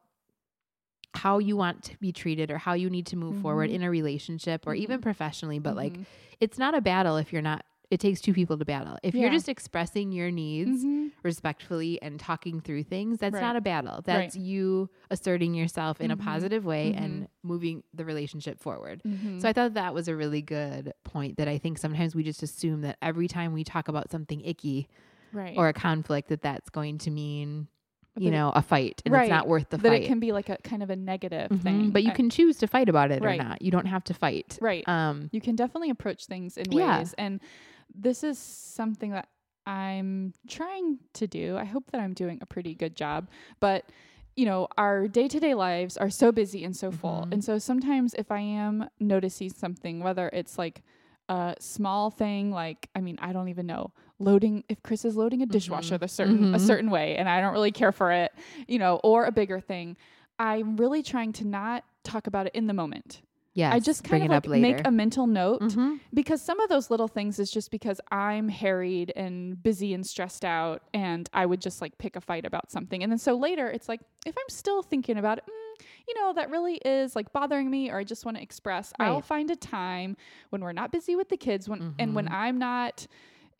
how you want to be treated or how you need to move forward Mhm. in a relationship or even Mhm. professionally, but like Mhm. it's not a battle if you're not, it takes two people to battle. If you're just expressing your needs Mhm. respectfully and talking through things, that's Right. not a battle. That's you asserting yourself in a Mhm. positive way Mhm. and moving the relationship forward. Mhm. So I thought that was a really good point that I think sometimes we just assume that every time we talk about something icky right. or a conflict that that's going to mean, you know, a fight and it's not worth the that fight. it can be like a kind of a negative Mhm. thing. But you I- can choose to fight about it Right. or not. You don't have to fight. right. Um you can definitely approach things in Yeah. ways and this is something that i'm trying to do i hope that i'm doing a pretty good job but you know our day-to-day lives are so busy and so full Mhm. and so sometimes if i am noticing something whether it's like a small thing like i mean i don't even know loading if chris is loading a dishwasher Mhm. the certain a Mhm. certain way and i don't really care for it you know or a bigger thing i'm really trying to not talk about it in the moment yes, I just kind of like make a mental note Mhm. because some of those little things is just because I'm harried and busy and stressed out, and I would just like pick a fight about something. And then so later, it's like, if I'm still thinking about it, mm, you know, that really is like bothering me, or I just want to express, I'll find a time when we're not busy with the kids, when and when Mhm. I'm not,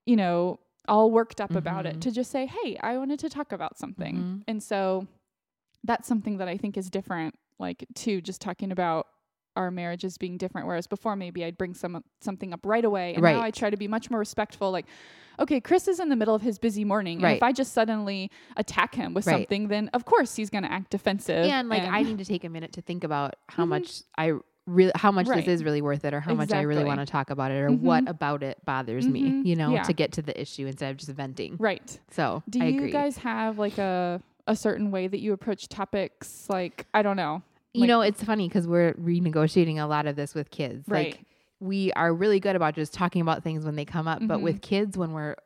you know, all worked up about it, Mhm. to just say, hey, I wanted to talk about something. Mhm. And so that's something that I think is different, like, to just talking about our marriages being different. Whereas before, maybe I'd bring some something up right away. And now I try to be much more respectful. Like, okay, Chris is in the middle of his busy morning. And Right. if I just suddenly attack him with Right. something, then of course he's going to act defensive. and like I need to take a minute to think about how Mhm. much I really how much Right. this is really worth it or how much I really want to talk about it or what Mhm. about it bothers me, Mhm. you know, Yeah. to get to the issue instead of just venting. right. So Do I you agree. guys have like a, a certain way that you approach topics? Like, I don't know. You like- know, it's funny because we're renegotiating a lot of this with kids. Right. Like we are really good about just talking about things when they come up, but Mhm. with kids, when we're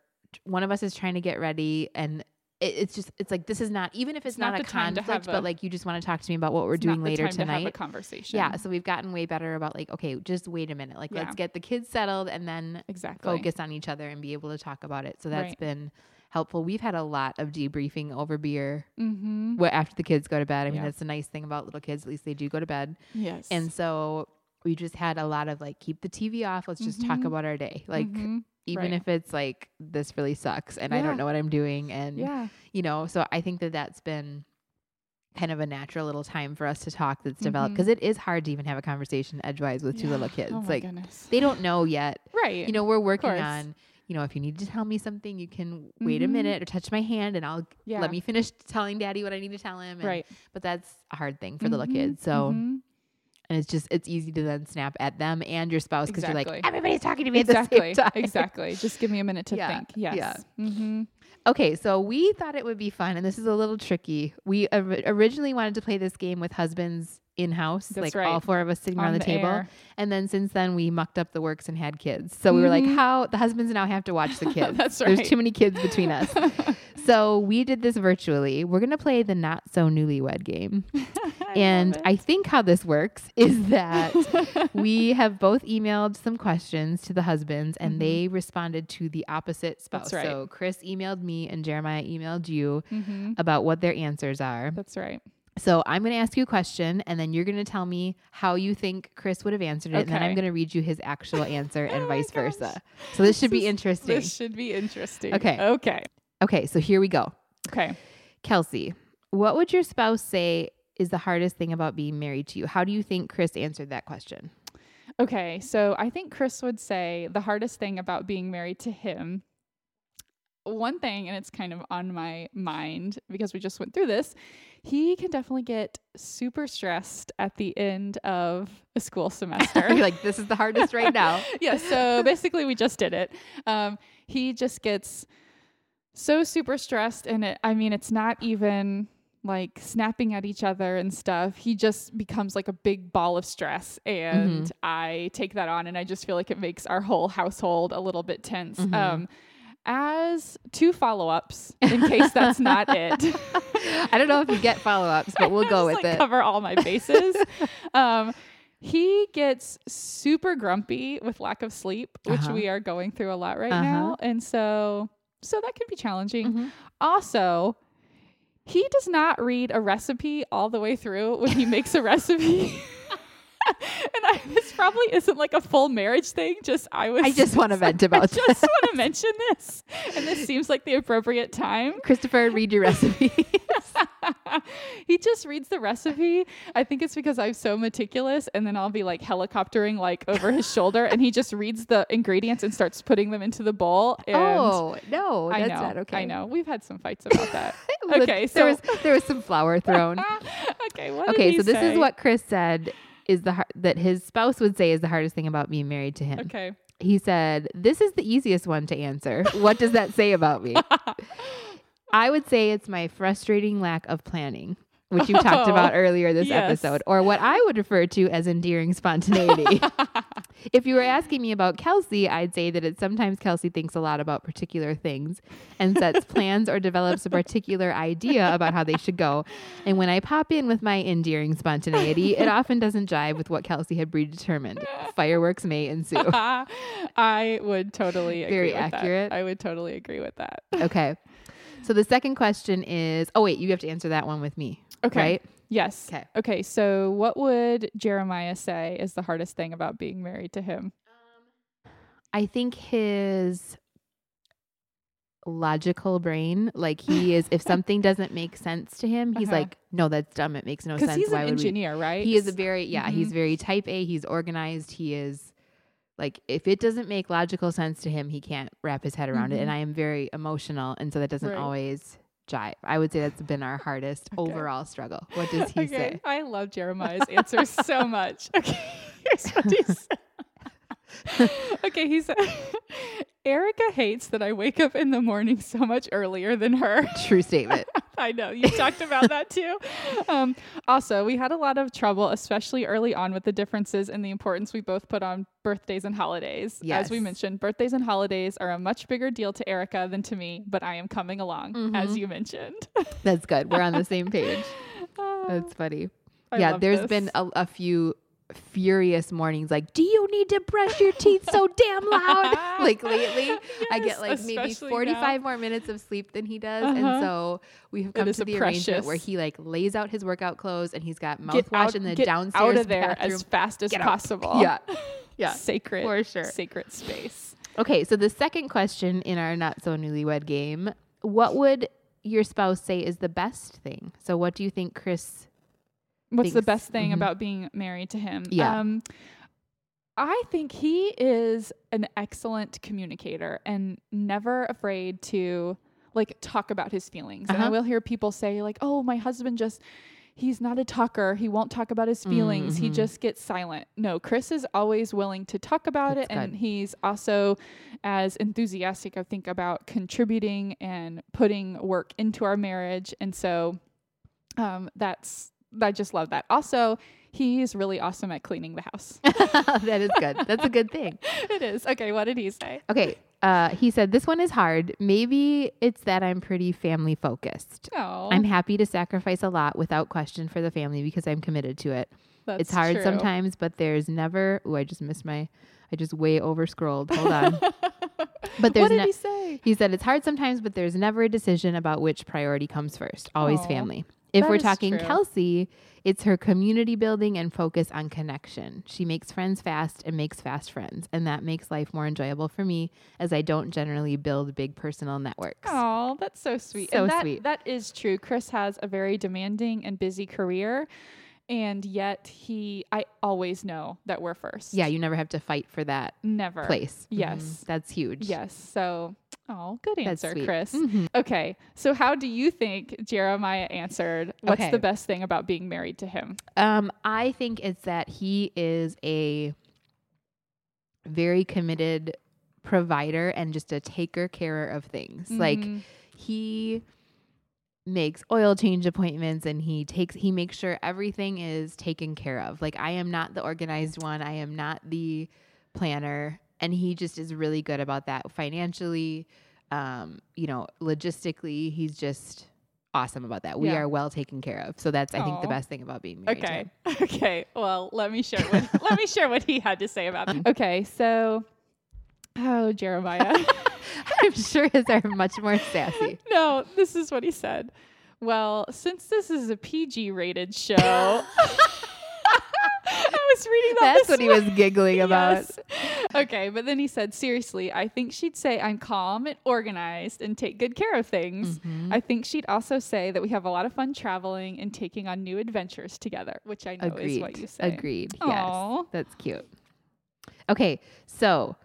one of us is trying to get ready and it, it's just it's like this is not even if it's, It's not not, a conflict, a- but like you just want to talk to me about what we're doing later time to have a tonight. conversation. Yeah, so we've gotten way better about like, okay, just wait a minute. Like Yeah. let's get the kids settled and then exactly. focus on each other and be able to talk about it. So that's Right. been helpful. We've had a lot of debriefing over beer Mm-hmm. after the kids go to bed. I mean, Yeah. that's the nice thing about little kids. At least they do go to bed. Yes. And so we just had a lot of like, keep the TV off. Let's just talk Mhm. about our day. Like, Mhm. even right. if it's like, this really sucks and I don't know what I'm doing. And, yeah. you know, so I think that that's been kind of a natural little time for us to talk that's developed because it is hard to even have a conversation edgewise with two little kids. Oh like, goodness. they don't know yet. right. You know, we're working on, you know, if you need to tell me something, you can wait a Mhm. minute or touch my hand and I'll yeah. let me finish telling daddy what I need to tell him. And, right. But that's a hard thing for the little Mhm. kids. So, Mhm. and it's just, it's easy to then snap at them and your spouse because you're like, everybody's talking to me exactly. at the same time. exactly. Just give me a minute to Yeah. think. Yes. Yeah. Mm-hmm. Okay, so we thought it would be fun, and this is a little tricky. We or- originally wanted to play this game with husbands in house, like all four of us sitting On around the, the table. air. And then since then, we mucked up the works and had kids. So we were like, Mhm. how the husbands now have to watch the kids. That's There's too many kids between us. so we did this virtually. We're gonna play the not so newlywed game. and I think how this works is that we have both emailed some questions to the husbands and Mhm. they responded to the opposite spouse. Right. So Chris emailed me and Jeremiah emailed you hmm about what their answers are. That's right. So I'm going to ask you a question and then you're going to tell me how you think Chris would have answered it. And then I'm going to read you his actual answer and Oh vice versa. So this should This be is- interesting. This should be interesting. Okay. Okay. Okay, so here we go. Okay. Kelsey, what would your spouse say is the hardest thing about being married to you? How do you think Chris answered that question? Okay. So I think Chris would say the hardest thing about being married to him. One thing, and it's kind of on my mind because we just went through this, he can definitely get super stressed at the end of a school semester. Like, this is the hardest right now. yeah, so basically we just did it. Um, he just gets so super stressed and it I mean it's not even like snapping at each other and stuff. He just becomes like a big ball of stress and I take that on and I just feel like it makes our whole household a little bit tense. Mhm. Um as two follow-ups in case that's not it. I don't know if you get follow ups, but we'll go with like, it. Cover all my bases. um, he gets super grumpy with lack of sleep, which Uh-huh. we are going through a lot right Uh-huh. now, and so so that can be challenging. Mhm. Also, he does not read a recipe all the way through when he makes a recipe. and I, this probably isn't like a full marriage thing. Just I was. I just want to vent about I this. just want to mention this, and this seems like the appropriate time. Christopher, read your recipe. he just reads the recipe. I think it's because I'm so meticulous, and then I'll be like helicoptering like over his shoulder, and he just reads the ingredients and starts putting them into the bowl. And oh no, I that's know, not okay. I know. We've had some fights about that. Okay, there was there was some flour thrown. okay, okay, so this say? is what Chris said is the har- that his spouse would say is the hardest thing about being married to him. Okay. He said, "This is the easiest one to answer. What does that say about me?" I would say it's my frustrating lack of planning, which you talked Oh, about earlier this yes. episode, or what I would refer to as endearing spontaneity. if you were asking me about Kelsey, I'd say that it's sometimes Kelsey thinks a lot about particular things and sets plans or develops a particular idea about how they should go. And when I pop in with my endearing spontaneity, it often doesn't jive with what Kelsey had predetermined. Fireworks may ensue. I would totally agree Very with that. accurate. I would totally agree with that. Okay. So the second question is oh, wait, you have to answer that one with me. Okay. Right? Yes. 'Kay. Okay. So, what would Jeremiah say is the hardest thing about being married to him? I think his logical brain, like he is, if something doesn't make sense to him, he's Uh-huh. like, no, that's dumb. It makes no sense. Because he's Why an would we? engineer, right? He is a very, yeah, he's Mhm. very type A. He's organized. He is like, if it doesn't make logical sense to him, he can't wrap his head around it. Mhm. And I am very emotional. And so that doesn't Right. always jive. I would say that's been our hardest Okay. overall struggle. What does he okay. say? I love Jeremiah's answer so much. Okay. Here's what he said. okay, he said Erica hates that I wake up in the morning so much earlier than her. True statement. I know you talked about that too. Um, also, we had a lot of trouble, especially early on, with the differences and the importance we both put on birthdays and holidays. As we mentioned, birthdays and holidays are a much bigger deal to Erica than to me, but I am coming along, as Mhm. you mentioned. That's good. We're on the same page. That's funny. I yeah, there's this. been a, a few furious mornings like do you need to brush your teeth so damn loud like lately i get like maybe especially 45 more minutes of sleep than he does and Uh-huh. so we've come to the arrangement where he like lays out his workout clothes and he's got mouthwash out, in the get downstairs out of there bathroom as fast as possible. yeah yeah Sacred. for sure. Sacred space. Okay, so the second question in our not so newlywed game, what would your spouse say is the best thing? So what do you think Chris What's the best thing mhm. about being married to him? Yeah. Um, I think he is an excellent communicator and never afraid to like talk about his feelings. And I Uh-huh. will hear people say like, "Oh, my husband just he's not a talker. He won't talk about his feelings. He Mhm. just gets silent." No, Chris is always willing to talk about That's it and he's also as enthusiastic I think about contributing and putting work into our marriage. And so um that's I just love that. Also, he's really awesome at cleaning the house. that is good. That's a good thing. it is. Okay, what did he say? Okay. Uh, he said, This one is hard. Maybe it's that I'm pretty family focused. Oh, I'm happy to sacrifice a lot without question for the family because I'm committed to it. that's it's hard true. sometimes, but there's never. Oh, I just missed my. I just way over scrolled. Hold on. But there's what did ne- he say? He said it's hard sometimes, but there's never a decision about which priority comes first. Always Aw, family. If that we're talking true. Kelsey, it's her community building and focus on connection. She makes friends fast and makes fast friends, and that makes life more enjoyable for me as I don't generally build big personal networks. Oh, that's so sweet. So and that, sweet. That is true. Chris has a very demanding and busy career, and yet he, I always know that we're first. Yeah, you never have to fight for that never. place. Mhm. Yes. That's huge. Yes. So, oh, good answer. Chris. Mhm. Okay. So, how do you think Jeremiah answered? What's Okay. the best thing about being married to him? Um, I think it's that he is a very committed provider and just a taker carer of things. Like Mhm. he makes oil change appointments and he takes he makes sure everything is taken care of. Like I am not the organized one. I am not the planner and he just is really good about that financially um you know logistically he's just awesome about that. We Yeah. are well taken care of. So that's I think the best thing about being married Okay. Okay. Well, let me share what let me share what he had to say about that. Okay. So, oh, Jeremiah. I'm sure his are much more sassy. no, this is what he said. Well, since this is a PG rated show, I was reading that. That's what he was giggling about. Yes. Okay, but then he said, seriously, I think she'd say I'm calm and organized and take good care of things. Mhm. I think she'd also say that we have a lot of fun traveling and taking on new adventures together, which I know Agreed. is what you say. Agreed. Aw. Yes. That's cute. Okay, so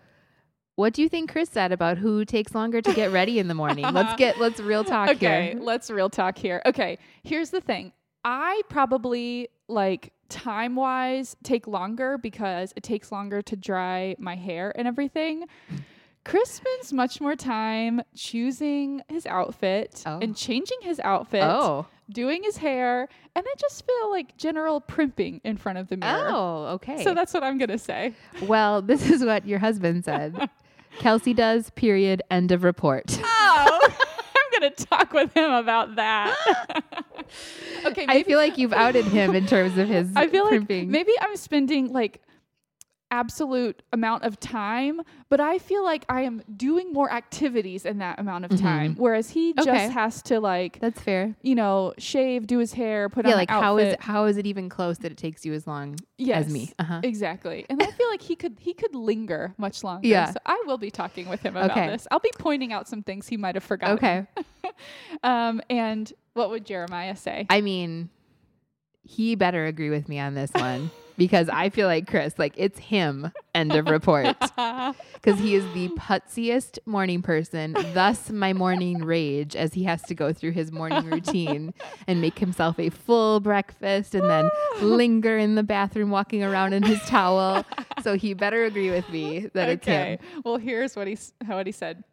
what do you think Chris said about who takes longer to get ready in the morning? let's get let's real talk okay, here. let's real talk here. Okay, here's the thing. I probably like time wise take longer because it takes longer to dry my hair and everything. Chris spends much more time choosing his outfit Oh. and changing his outfit, Oh. doing his hair, and I just feel like general primping in front of the mirror. Oh, okay. So that's what I'm gonna say. well, this is what your husband said. Kelsey does, period, end of report. Oh, I'm gonna talk with him about that. okay, I feel like you've outed him in terms of his I feel like primping. maybe I'm spending like absolute amount of time, but I feel like I am doing more activities in that amount of time. Whereas he Okay. just has to like, That's fair. you know, shave, do his hair, put Yeah, on like how is it, how is it even close that it takes you as long yes, as me? Uh-huh. Exactly. And I feel like he could he could linger much longer. Yeah. So I will be talking with him about Okay. this. I'll be pointing out some things he might have forgotten. Okay. Um and what would Jeremiah say? I mean, he better agree with me on this one because I feel like Chris, like it's him, end of report. Because he is the putziest morning person, thus my morning rage as he has to go through his morning routine and make himself a full breakfast and then linger in the bathroom walking around in his towel. So he better agree with me that it's him. Well, here's what he what he said.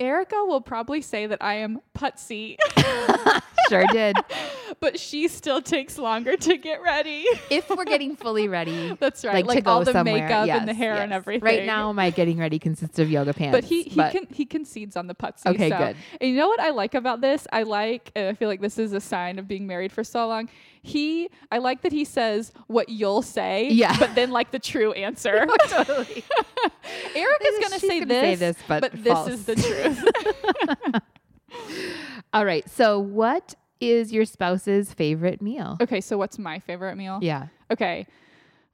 Erica will probably say that I am putzy. sure did. but she still takes longer to get ready. If we're getting fully ready, That's right. like, Like, to go all the somewhere, makeup and the yes, hair and everything. Right now, my getting ready consists of yoga pants. But he he can he concedes on the putzy. Okay, so. good. And you know what I like about this? I like and I feel like this is a sign of being married for so long. He I like that he says what you'll say, Yeah. but then like the true answer. Oh, totally. Eric is gonna say gonna this, say this, but but this is the truth. All right. So, what is your spouse's favorite meal? okay, so what's my favorite meal? Yeah. Okay.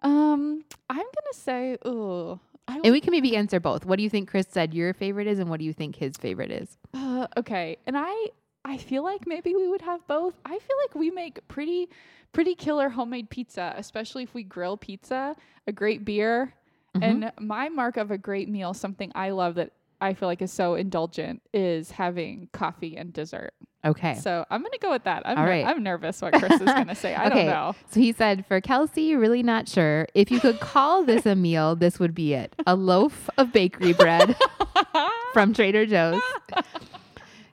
Um, I'm gonna say, oh, And we can maybe answer both. What do you think Chris said your favorite is, and what do you think his favorite is? Uh, okay, and I I feel like maybe we would have both. I feel like we make pretty pretty killer homemade pizza, especially if we grill pizza, a great beer, Mm-hmm. and my mark of a great meal, something I love that I feel like is so indulgent, is having coffee and dessert. Okay. So I'm gonna go with that. I'm All ner- I'm nervous what Chris is gonna say. I okay. don't know. So he said, for Kelsey, really not sure. If you could call this a meal, this would be it a loaf of bakery bread from Trader Joe's,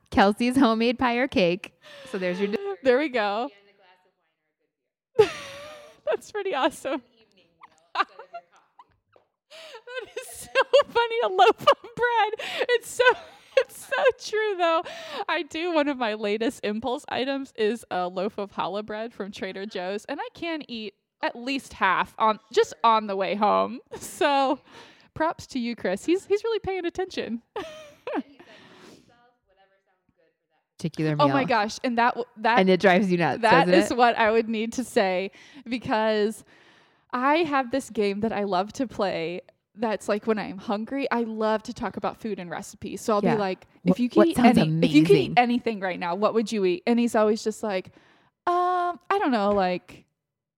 Kelsey's homemade pie or cake. So there's your. There we go. That's pretty awesome. that is so funny. A loaf of bread. It's so it's so true though. I do one of my latest impulse items is a loaf of challah bread from Trader Joe's, and I can eat at least half on just on the way home. So props to you, Chris. He's he's really paying attention. particular meal. Oh my gosh. And that that And it drives you nuts. That is it? what I would need to say because I have this game that I love to play. That's like when I'm hungry, I love to talk about food and recipes. So I'll Yeah. be like, if you could eat any, if you could eat anything right now, what would you eat? And he's always just like, um, I don't know, like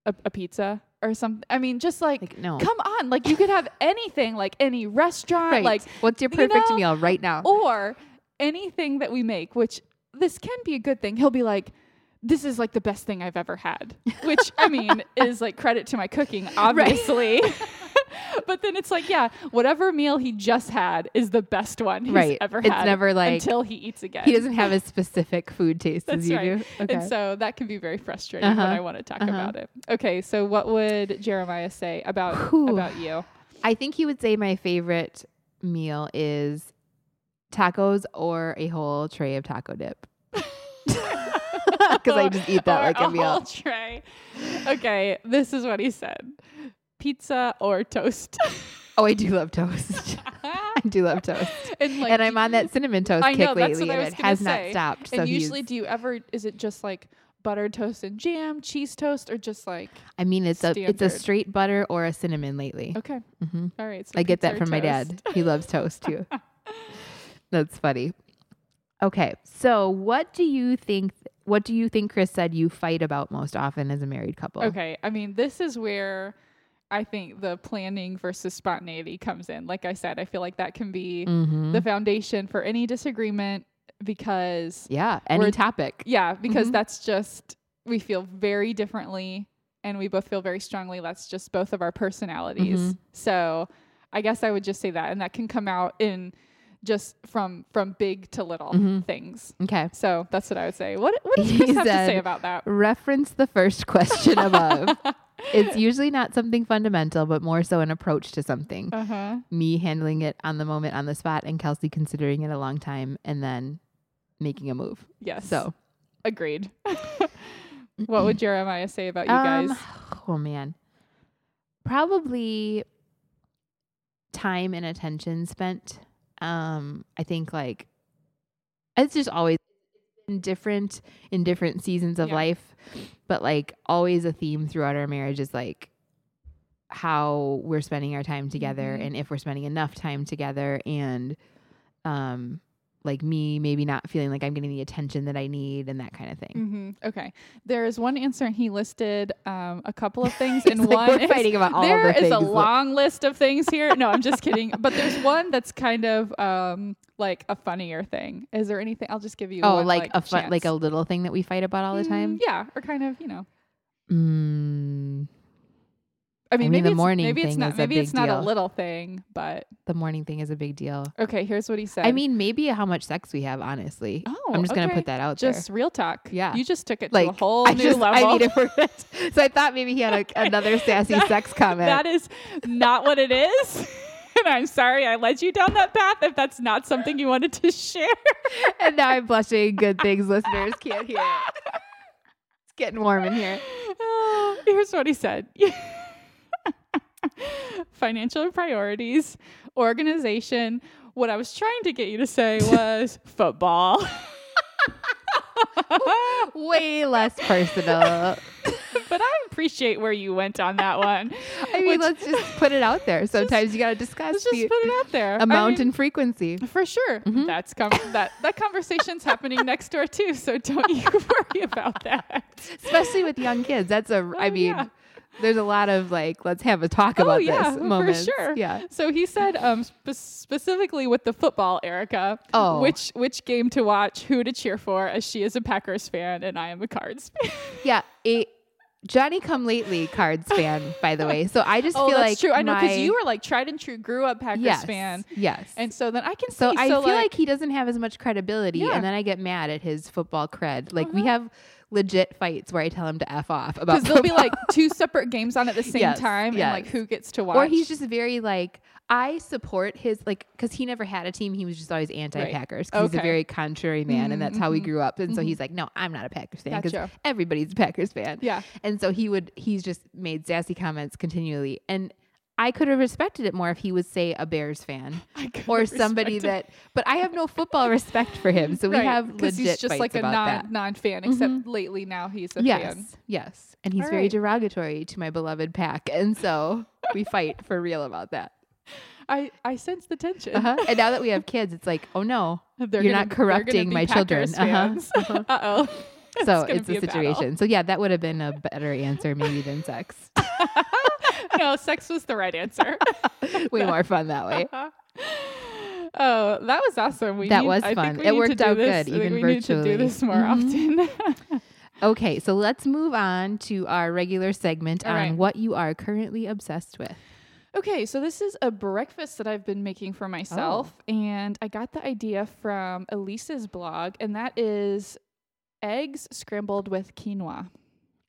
a, a pizza or something. I mean, just like, Like, no. come on, like you could have anything, like any restaurant, Right. like what's your you perfect know, meal right now? or anything that we make, which this can be a good thing. He'll be like, this is like the best thing I've ever had, which I mean is like credit to my cooking, obviously. but then it's like, yeah, whatever meal he just had is the best one he's Right. ever It's had. never like- until he eats again. He doesn't have a specific food taste That's as you right. do. Okay. And so that can be very frustrating when Uh-huh. I want to talk Uh-huh. about it. Okay, so what would Jeremiah say about Whew. about you? I think he would say my favorite meal is tacos or a whole tray of taco dip. Because I just eat that Or like a, whole meal. tray. Okay, this is what he said: pizza or toast. Oh, I do love toast. I do love toast. and like, and I'm on that cinnamon toast I kick know, lately, and it has not stopped. So and usually, do you ever? Is it just like buttered toast and jam, cheese toast, or just like I mean, it's a it's a straight butter or a cinnamon lately. okay, hmm all right? So I get that from my dad. He loves toast too. That's funny. Okay, so what do you think? What do you think Chris said you fight about most often as a married couple? Okay, I mean, this is where I think the planning versus spontaneity comes in. Like I said, I feel like that can be Mm-hmm. the foundation for any disagreement because yeah, any topic. Yeah, because Mhm. that's just we feel very differently and we both feel very strongly that's just both of our personalities. Mhm. So, I guess I would just say that and that can come out in just from from big to little Mhm. things. Okay. So, that's what I would say. What what does He Chris have to say about that? Reference the first question above. it's usually not something fundamental, but more so an approach to something. Uh-huh. Me handling it on the moment, on the spot, and Kelsey considering it a long time and then making a move. Yes. So, agreed. what would Jeremiah say about you Um, guys? Oh man, probably time and attention spent. Um, I think like it's just always different in different seasons of Yeah. life, but like always a theme throughout our marriage is like how we're spending our time together Mhm. and if we're spending enough time together and um like me maybe not feeling like I'm getting the attention that I need and that kind of thing. hmm Okay. There is one answer and he listed um, a couple of things, and like one is- fighting about all There the is a long list of things here. No, I'm just kidding. But there's one that's kind of um, like a funnier thing. Is there anything? I'll just give you. Oh, one, like, a fun, like a little thing that we fight about all the time. Mm, yeah, or kind of you know. Mm, I mean, mean, maybe the morning maybe it's not is a maybe it's not a little thing, but The morning thing is a big deal. okay. Here's what he said. I mean, maybe how much sex we have, honestly. Oh, I'm just gonna put that out just real talk. Yeah. you just took it there. to a whole I new just, level. I mean, if we're gonna- so I thought maybe he had a, another sassy That- sex comment. that is not what it is. and I'm sorry I led you down that path if that's not something you wanted to share. and now I'm blushing. Good things listeners can't hear it. It's getting warm in here. Oh, here's what he said financial priorities, organization. What I was trying to get you to say was football. Way less personal. but I appreciate where you went on that one. I mean, Which- let's just put it out there. Sometimes you got to discuss Let's just put it out there. I amount mean, and frequency. For sure. Mm-hmm. That's com- that that conversation's happening next door too, so don't you worry about that. especially with young kids. That's a. I Oh, mean, yeah. There's a lot of like, let's have a talk Oh about yeah, this moment. for sure. Yeah. So he said um spe- specifically with the football, Erica. Oh. Which which game to watch, who to cheer for, as she is a Packers fan and I am a Cards fan. Yeah. A Johnny Come Lately Cards fan, by the way. So I just oh, feel that's like true. I know because you were like tried and true, grew up Packers yes, fan, Yes. and so then I can see. so I feel like, like he doesn't have as much credibility, Yeah. and then I get mad at his football cred. Like we Uh-huh. have legit fights where I tell him to f off about because there'll be like two separate games on at the same Yes, time, and like who gets to watch. or he's just very like I support his like because he never had a team. He was just always anti-Packers. He's Okay. a very contrary man, and that's how we Mhm, grew up. And so mhm. he's like, no, I'm not a Packers fan because Gotcha. everybody's a Packers fan. yeah. And so he would he's just made sassy comments continually, and I could have respected it more if he was, say a Bears fan or somebody that. But I have no football respect for him, so we Right, have legit he's just like a non that. non fan, except lately now he's a Yes, fan. yes, and he's All very right. derogatory to my beloved pack, and so we fight for real about that. I I sense the tension. Uh-huh. And now that we have kids, it's like, oh no, They're You're gonna- not corrupting my children. Packers Uh-huh, uh-huh. Uh-oh. so gonna it's a a situation. So yeah, that would have been a better answer maybe than sex. no, sex was the right answer. Way more fun that way. oh, that was awesome. We That need- was I think fun. It worked out this- good, even we need to do this more Mhm. often. Okay, so let's move on to our regular segment All on right. what you are currently obsessed with. Okay, so this is a breakfast that I've been making for myself, Oh. and I got the idea from Elise's blog, and that is eggs scrambled with quinoa.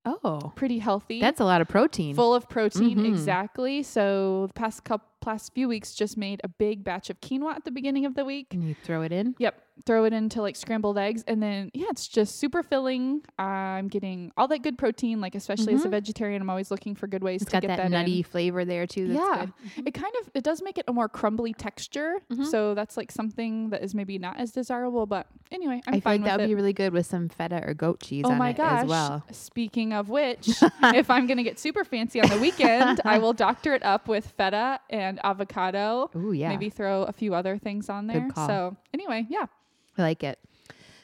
Oh, Pretty healthy. that's a lot of protein. full of protein, Mhm. exactly. So the past couple, past few weeks, just made a big batch of quinoa at the beginning of the week. Can you throw it in? Yep, throw it into like scrambled eggs, and then yeah, it's just super filling. I'm getting all that good protein, like especially as a Mhm. vegetarian, I'm always looking for good ways It's to get that, that, in. nutty flavor there too. That's yeah, good. it kind of it does make it a more crumbly texture. Mhm. So that's like something that is maybe not as desirable. But anyway, I'm I fine like that would be really good with some feta or goat cheese Oh on my it gosh! as well. Speaking of which, if I'm gonna get super fancy on the weekend, I will doctor it up with feta and avocado. Ooh, yeah. Maybe throw a few other things on there. So anyway, yeah. I like it.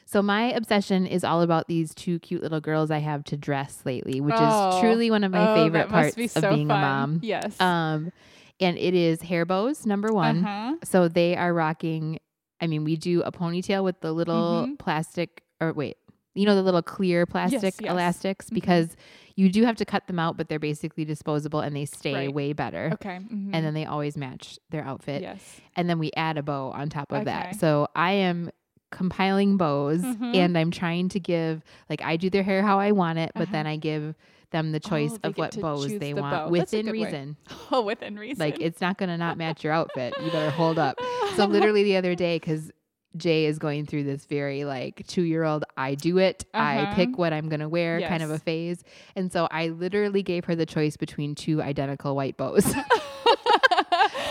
So my obsession is all about these two cute little girls I have to dress lately, which Oh. is truly one of my Oh, favorite parts be of being fun. a mom. Yes. Um, and it is hair bows number one. Uh-huh. So they are rocking. I mean, we do a ponytail with the little Mhm. plastic, or wait, you know, the little clear plastic yes. elastics Mhm. because you do have to cut them out, but they're basically disposable and they stay Right. way better. Okay. mhm. And then they always match their outfit. yes. And then we add a bow on top of Okay. that. So I am compiling bows Mhm. and I'm trying to give, like, I do their hair how I want it, but Uh-huh. then I give them the choice Oh, of what bows they the want bow. Within good way. reason. Oh, within reason. Like, it's not going to not match your outfit. You better hold up. So literally the other day, because Jay is going through this very like two year old, I do it, I Uh-huh. pick what I'm going to wear kind of a phase. And so I literally gave her the choice between two identical white bows.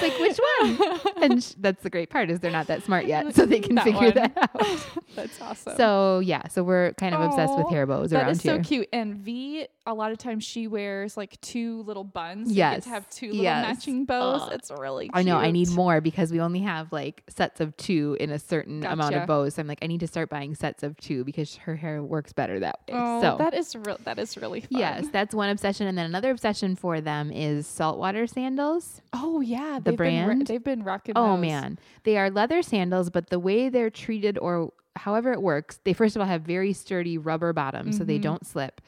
like, which one? and sh- that's the great part is they're not that smart yet, so they can That figure one. that out. That's awesome. So yeah, so we're kind of obsessed with Aw, hair bows that around is here. so cute. And V, a lot of times she wears like two little buns. So You Yes. get to have two little Yes. matching bows. Ugh. it's really cute. I know I need more because we only have like sets of two in a certain amount Gotcha. of bows. So I'm like, I need to start buying sets of two because her hair works better that way. Oh, so that is real. That is really fun. yes, that's one obsession, and then another obsession for them is saltwater sandals. Oh yeah. The they've Been, brand? ro- they've been rocking. Oh those. man, they are leather sandals, but the way they're treated or however it works, they first of all have very sturdy rubber bottoms, so they Mhm. don't slip.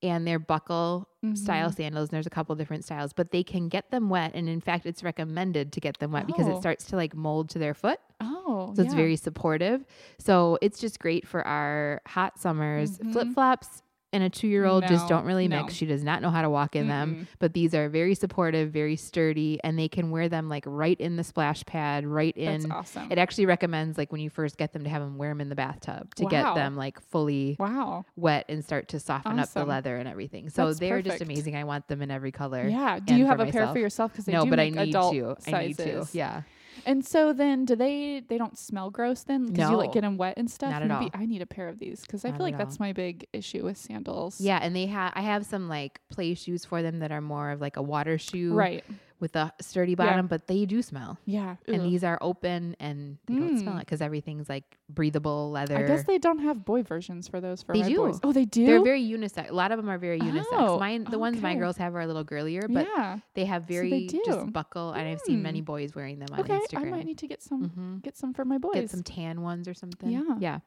and they're buckle style Mhm. sandals. And there's a couple different styles, but they can get them wet. And in fact, it's recommended to get them wet because Oh. it starts to like mold to their foot. Oh, So it's very supportive. So it's just great for our hot summers. Mhm. Flip flops and a two year old just don't really no. mix. She does not know how to walk in them. Mm-mm. But these are very supportive, very sturdy, and they can wear them like right in the splash pad, right That's in. awesome. It actually recommends like when you first get them to have them wear them in the bathtub to Wow. get them like fully wow. wet and start to soften up the leather and everything. So That's they're just amazing. I want them in every color. Yeah. Do you have a pair for yourself? Because No, do but I need to. I need to. Yeah. And so then, do they? They don't smell gross then? Because you like get them wet and stuff. Not at Maybe all. I need a pair of these because I feel like at that's my big issue with sandals. Yeah, and they have I have some like play shoes for them that are more of like a water shoe Right. With a sturdy Yeah. bottom, but they do smell. Yeah. And these are open and they don't smell Mm. it because everything's like breathable leather. I guess they don't have boy versions for those for They my do. boys. Oh, they do. They're very unisex. A lot of them are very unisex. Oh, Mine, the ones my girls have are a little girlier, but yeah. they have they very do. just buckle. And I've seen many boys wearing them on Okay. Instagram. I might need to get some. hmm Get some for my boys. Get some tan ones or something. Yeah. Yeah.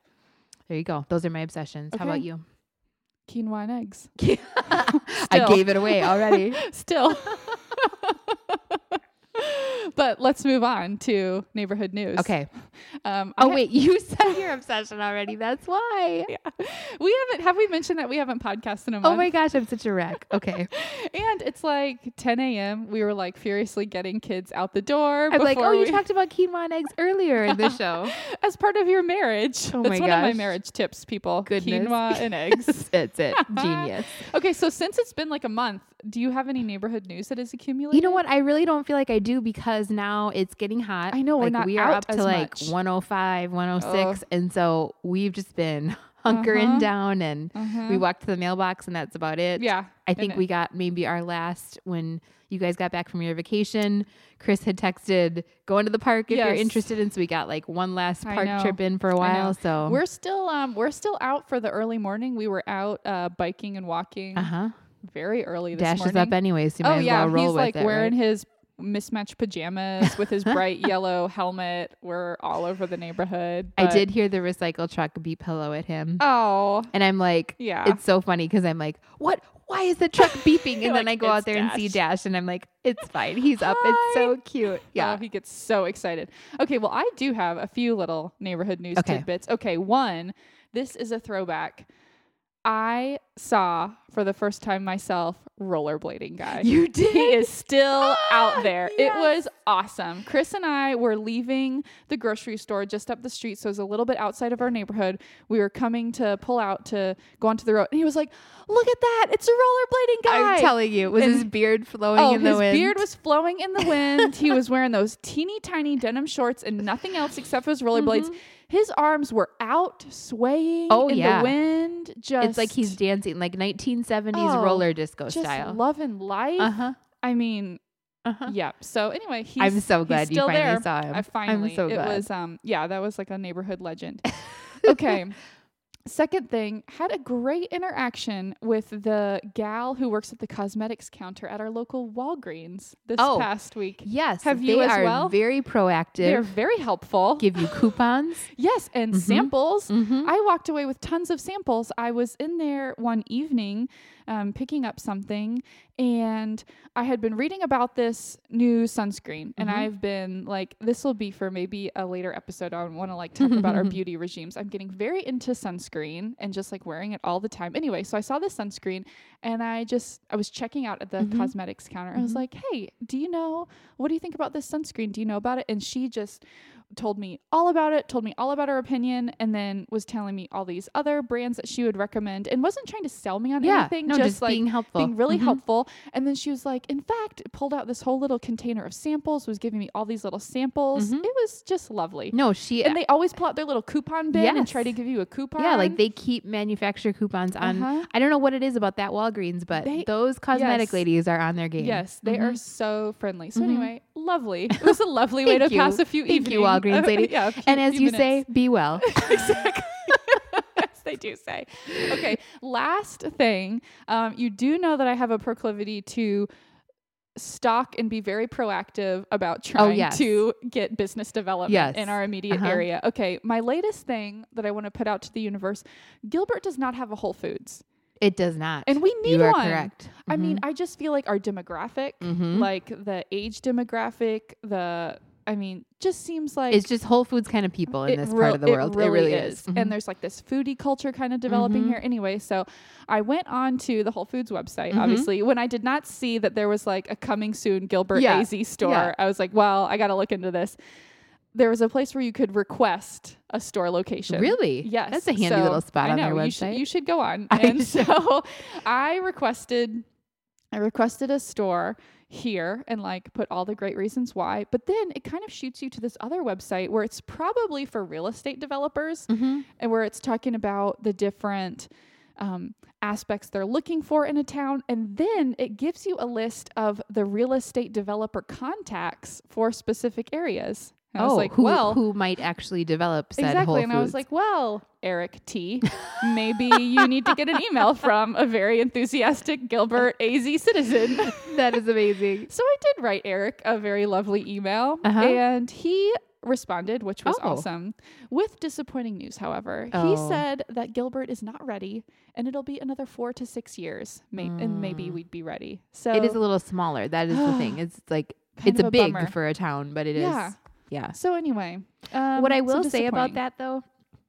There you go. Those are my obsessions. How about you? quinoa and eggs. I gave it away already. Still. but let's move on to neighborhood news. okay. Um, Oh ha- wait, you said your obsession already. That's why. we haven't. Have we mentioned that we haven't podcasted in a month? Oh my gosh, I'm such a wreck. Okay. And it's like 10 a.m. We were like furiously getting kids out the door. I'm like, oh, before you talked about quinoa and eggs earlier in the show. as part of your marriage. Oh That's my one of my marriage tips, people. Goodness. Quinoa and eggs. That's it. Genius. okay, so since it's been like a month, do you have any neighborhood news that is accumulated? You know what? I really don't feel like I do because now it's getting hot. I know, we're not we are up to like much. 105, 106, and so we've just been hunkering Uh-huh. down and Uh-huh. we walked to the mailbox and that's about it. Yeah. I think we got maybe our last when you guys got back from your vacation. Chris had texted going to the park if you're interested, and so we got like one last park trip in for a while. So We're still um we're still out for the early morning. We were out uh biking and walking uh huh. Very early this Dash morning. is up anyways. So you oh yeah, well he's with like it, wearing right? his mismatched pajamas with his bright yellow helmet. We're all over the neighborhood. I did hear the recycle truck beep hello at him, Oh and I'm like, yeah. it's so funny because I'm like, what? Why is the truck beeping? And then like, I go out "It's there and see Dash." Dash, and I'm like, it's fine. He's up. It's so cute. Oh, yeah. Oh, he gets so excited. Okay, well, I do have a few little neighborhood news Okay. tidbits. Okay, one, this is a throwback. I saw for the first time myself rollerblading guy. you did. He is still Ah, out there. It was awesome. Chris and I were leaving the grocery store just up the street, so it was a little bit outside of our neighborhood. We were coming to pull out to go onto the road, and he was like, "Look at that! It's a rollerblading guy." I'm telling you, was And- his beard flowing Oh, in the wind? his beard was flowing in the wind. he was wearing those teeny tiny denim shorts and nothing else except for his rollerblades. Mhm. His arms were out swaying Oh, in yeah. the wind. Just It's like he's dancing like 1970s Oh, roller disco just style. loving life. Uh huh. I mean, Uh huh. yeah. So anyway, he's I'm so glad you finally there. saw him. I finally. I'm so it glad. was um yeah, that was like a neighborhood legend. okay. Second thing, had a great interaction with the gal who works at the cosmetics counter at our local Walgreens this Oh. past week. yes. Have you they as are well? very proactive. They're very helpful. give you coupons. yes, and Mhm. samples. mm-hmm. I walked away with tons of samples. I was in there one evening um, picking up something, and I had been reading about this new sunscreen, and Mhm. I've been like, this will be for maybe a later episode. I want to like talk about our beauty regimes. I'm getting very into sunscreen and just like wearing it all the time. Anyway, so I saw this sunscreen, and I just I was checking out at the Mhm. cosmetics counter. I was Mhm. like, hey, do you know what do you think about this sunscreen? Do you know about it? And she just told me all about it, told me all about her opinion, and then was telling me all these other brands that she would recommend and wasn't trying to sell me on Yeah. anything, no, just, just, like being helpful. being really Mhm. helpful. And then she was like, in fact, pulled out this whole little container of samples, was giving me all these little samples. Mhm. It was just lovely. No, she. And they always pull out their little coupon bin and try to give you a coupon. yeah, like they keep manufacturer coupons on. Uh-huh. I don't know what it is about that Walgreens, but They- those cosmetic yes. ladies are on their game. Yes, they are Mhm. so friendly. So Mhm. anyway, lovely. It was a lovely way to you. pass a few Thank evenings. you, Walgreens lady. yeah, few- And as you minutes. say, be well. exactly. yes, they do say. Okay, last thing. Um, you do know that I have a proclivity to stock and be very proactive about trying Oh, yes. to get business development Yes. in our immediate Uh-huh. area. Okay, my latest thing that I want to put out to the universe Gilbert does not have a Whole Foods. It does not. and we need you are one. correct. I mean, I just feel like our demographic, Mhm. like the age demographic, the I mean, just seems like it's just Whole Foods kind of people in this real- part of the world. It really, is. And Mhm. there's like this foodie culture kind of developing Mhm. here. Anyway, so I went on to the Whole Foods website, Mhm. obviously, when I did not see that there was like a coming soon Gilbert Yeah. AZ store. Yeah. I was like, well, I got to look into this. There was a place where you could request a store location. really, Yes. that's a handy So, little spot I on know, their you should, website. you should go on. I And should. so I requested I requested a store here and like put all the great reasons why. But then it kind of shoots you to this other website where it's probably for real estate developers Mhm. and where it's talking about the different um, aspects they're looking for in a town. And then it gives you a list of the real estate developer contacts for specific areas. And I was oh, like, who, well, who might actually develop said Whole exactly. And I was like, well, Eric T, maybe you need to get an email from a very enthusiastic Gilbert AZ citizen. that is amazing. So I did write Eric a very lovely email, Uh-huh. and he responded, which was Oh. awesome. With disappointing news, however, he Oh. said that Gilbert is not ready, and it'll be another four to six years, may- and maybe Mm. we'd be ready. So it is a little smaller. That is the thing. It's like it's a, a big bummer. for a town, but it is. Yeah. So anyway, um, what I so will say about that though,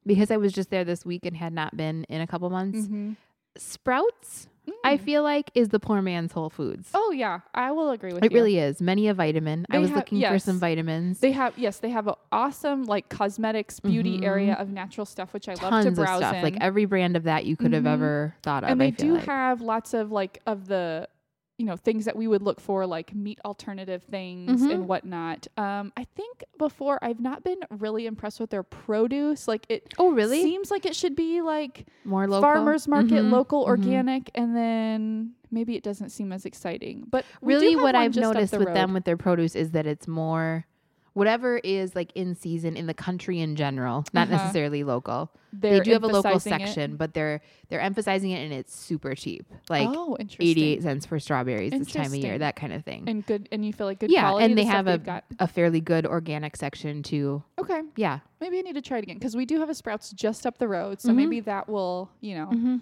because I was just there this week and had not been in a couple months, Mhm. Sprouts, I Mm. feel like, is the poor man's Whole Foods. Oh yeah, I will agree with it you. It really is. Many a vitamin. I was have- looking for some vitamins. They have yes, they have an awesome like cosmetics beauty Mhm. area of natural stuff, which I love Tons to of browse stuff. in. Like every brand of that you could have Mhm. ever thought of. and I they do like. have lots of like of the you know things that we would look for like meat alternative things Mhm. and whatnot um i think before i've not been really impressed with their produce like it Oh, really? seems like it should be like More local. farmers market Mhm, local mhm. organic and then maybe it doesn't seem as exciting but Really, what I've noticed the with them with their produce is that it's more whatever is like in season in the country in general, not Uh-huh. necessarily local. They're they do have a local emphasizing it. section, but they're they're emphasizing it and it's super cheap. Like oh interesting 88 cents for strawberries this time of year, that kind of thing. and good and you feel like good yeah, quality and they the have a, a fairly good organic section too. okay Yeah. maybe i need to try it again because we do have a sprouts just up the road so Mhm. maybe that will you know Mm-hmm.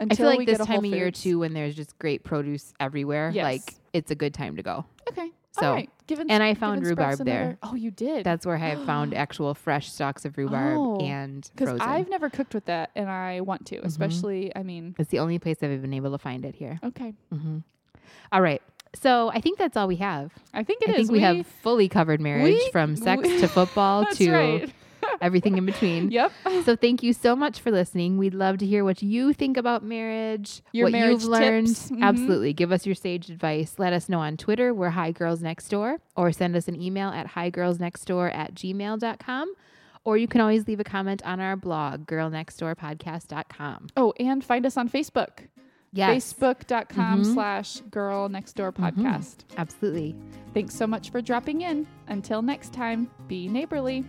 I until feel like we this get a time of year too, when there's just great produce everywhere, Yes. like it's a good time to go. Okay. So- All right. Given, and I found rhubarb there. Oh, you did. That's where I have found actual fresh stalks of rhubarb Oh, and because. I've never cooked with that, and I want to. Especially, I mean, it's the only place I've been able to find it here. okay. hmm All right. So I think that's all we have. I think it I is. think we, have fully covered marriage we- from sex we- to football to right. Everything in between. Yep. So thank you so much for listening. We'd love to hear what you think about marriage, Your what marriage you've learned. tips. Mhm. Absolutely. Give us your sage advice. Let us know on Twitter. We're Hi Girls Next Door, or send us an email at higirlsnextdoor at gmail.com. Or you can always leave a comment on our blog, girlnextdoorpodcast.com. Oh, and find us on Facebook. Yes. Facebook.com Mhm. slash girl next door podcast. Absolutely. Thanks so much for dropping in. Until next time, be neighborly.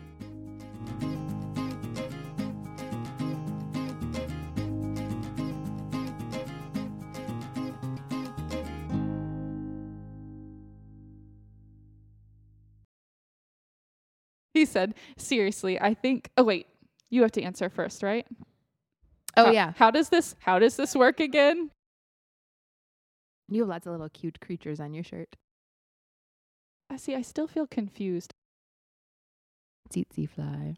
Said, seriously, I think oh wait, you have to answer first, right? Oh, How- yeah. How does this how does this work again? You have lots of little cute creatures on your shirt. I see, I still feel confused. Tsetse fly.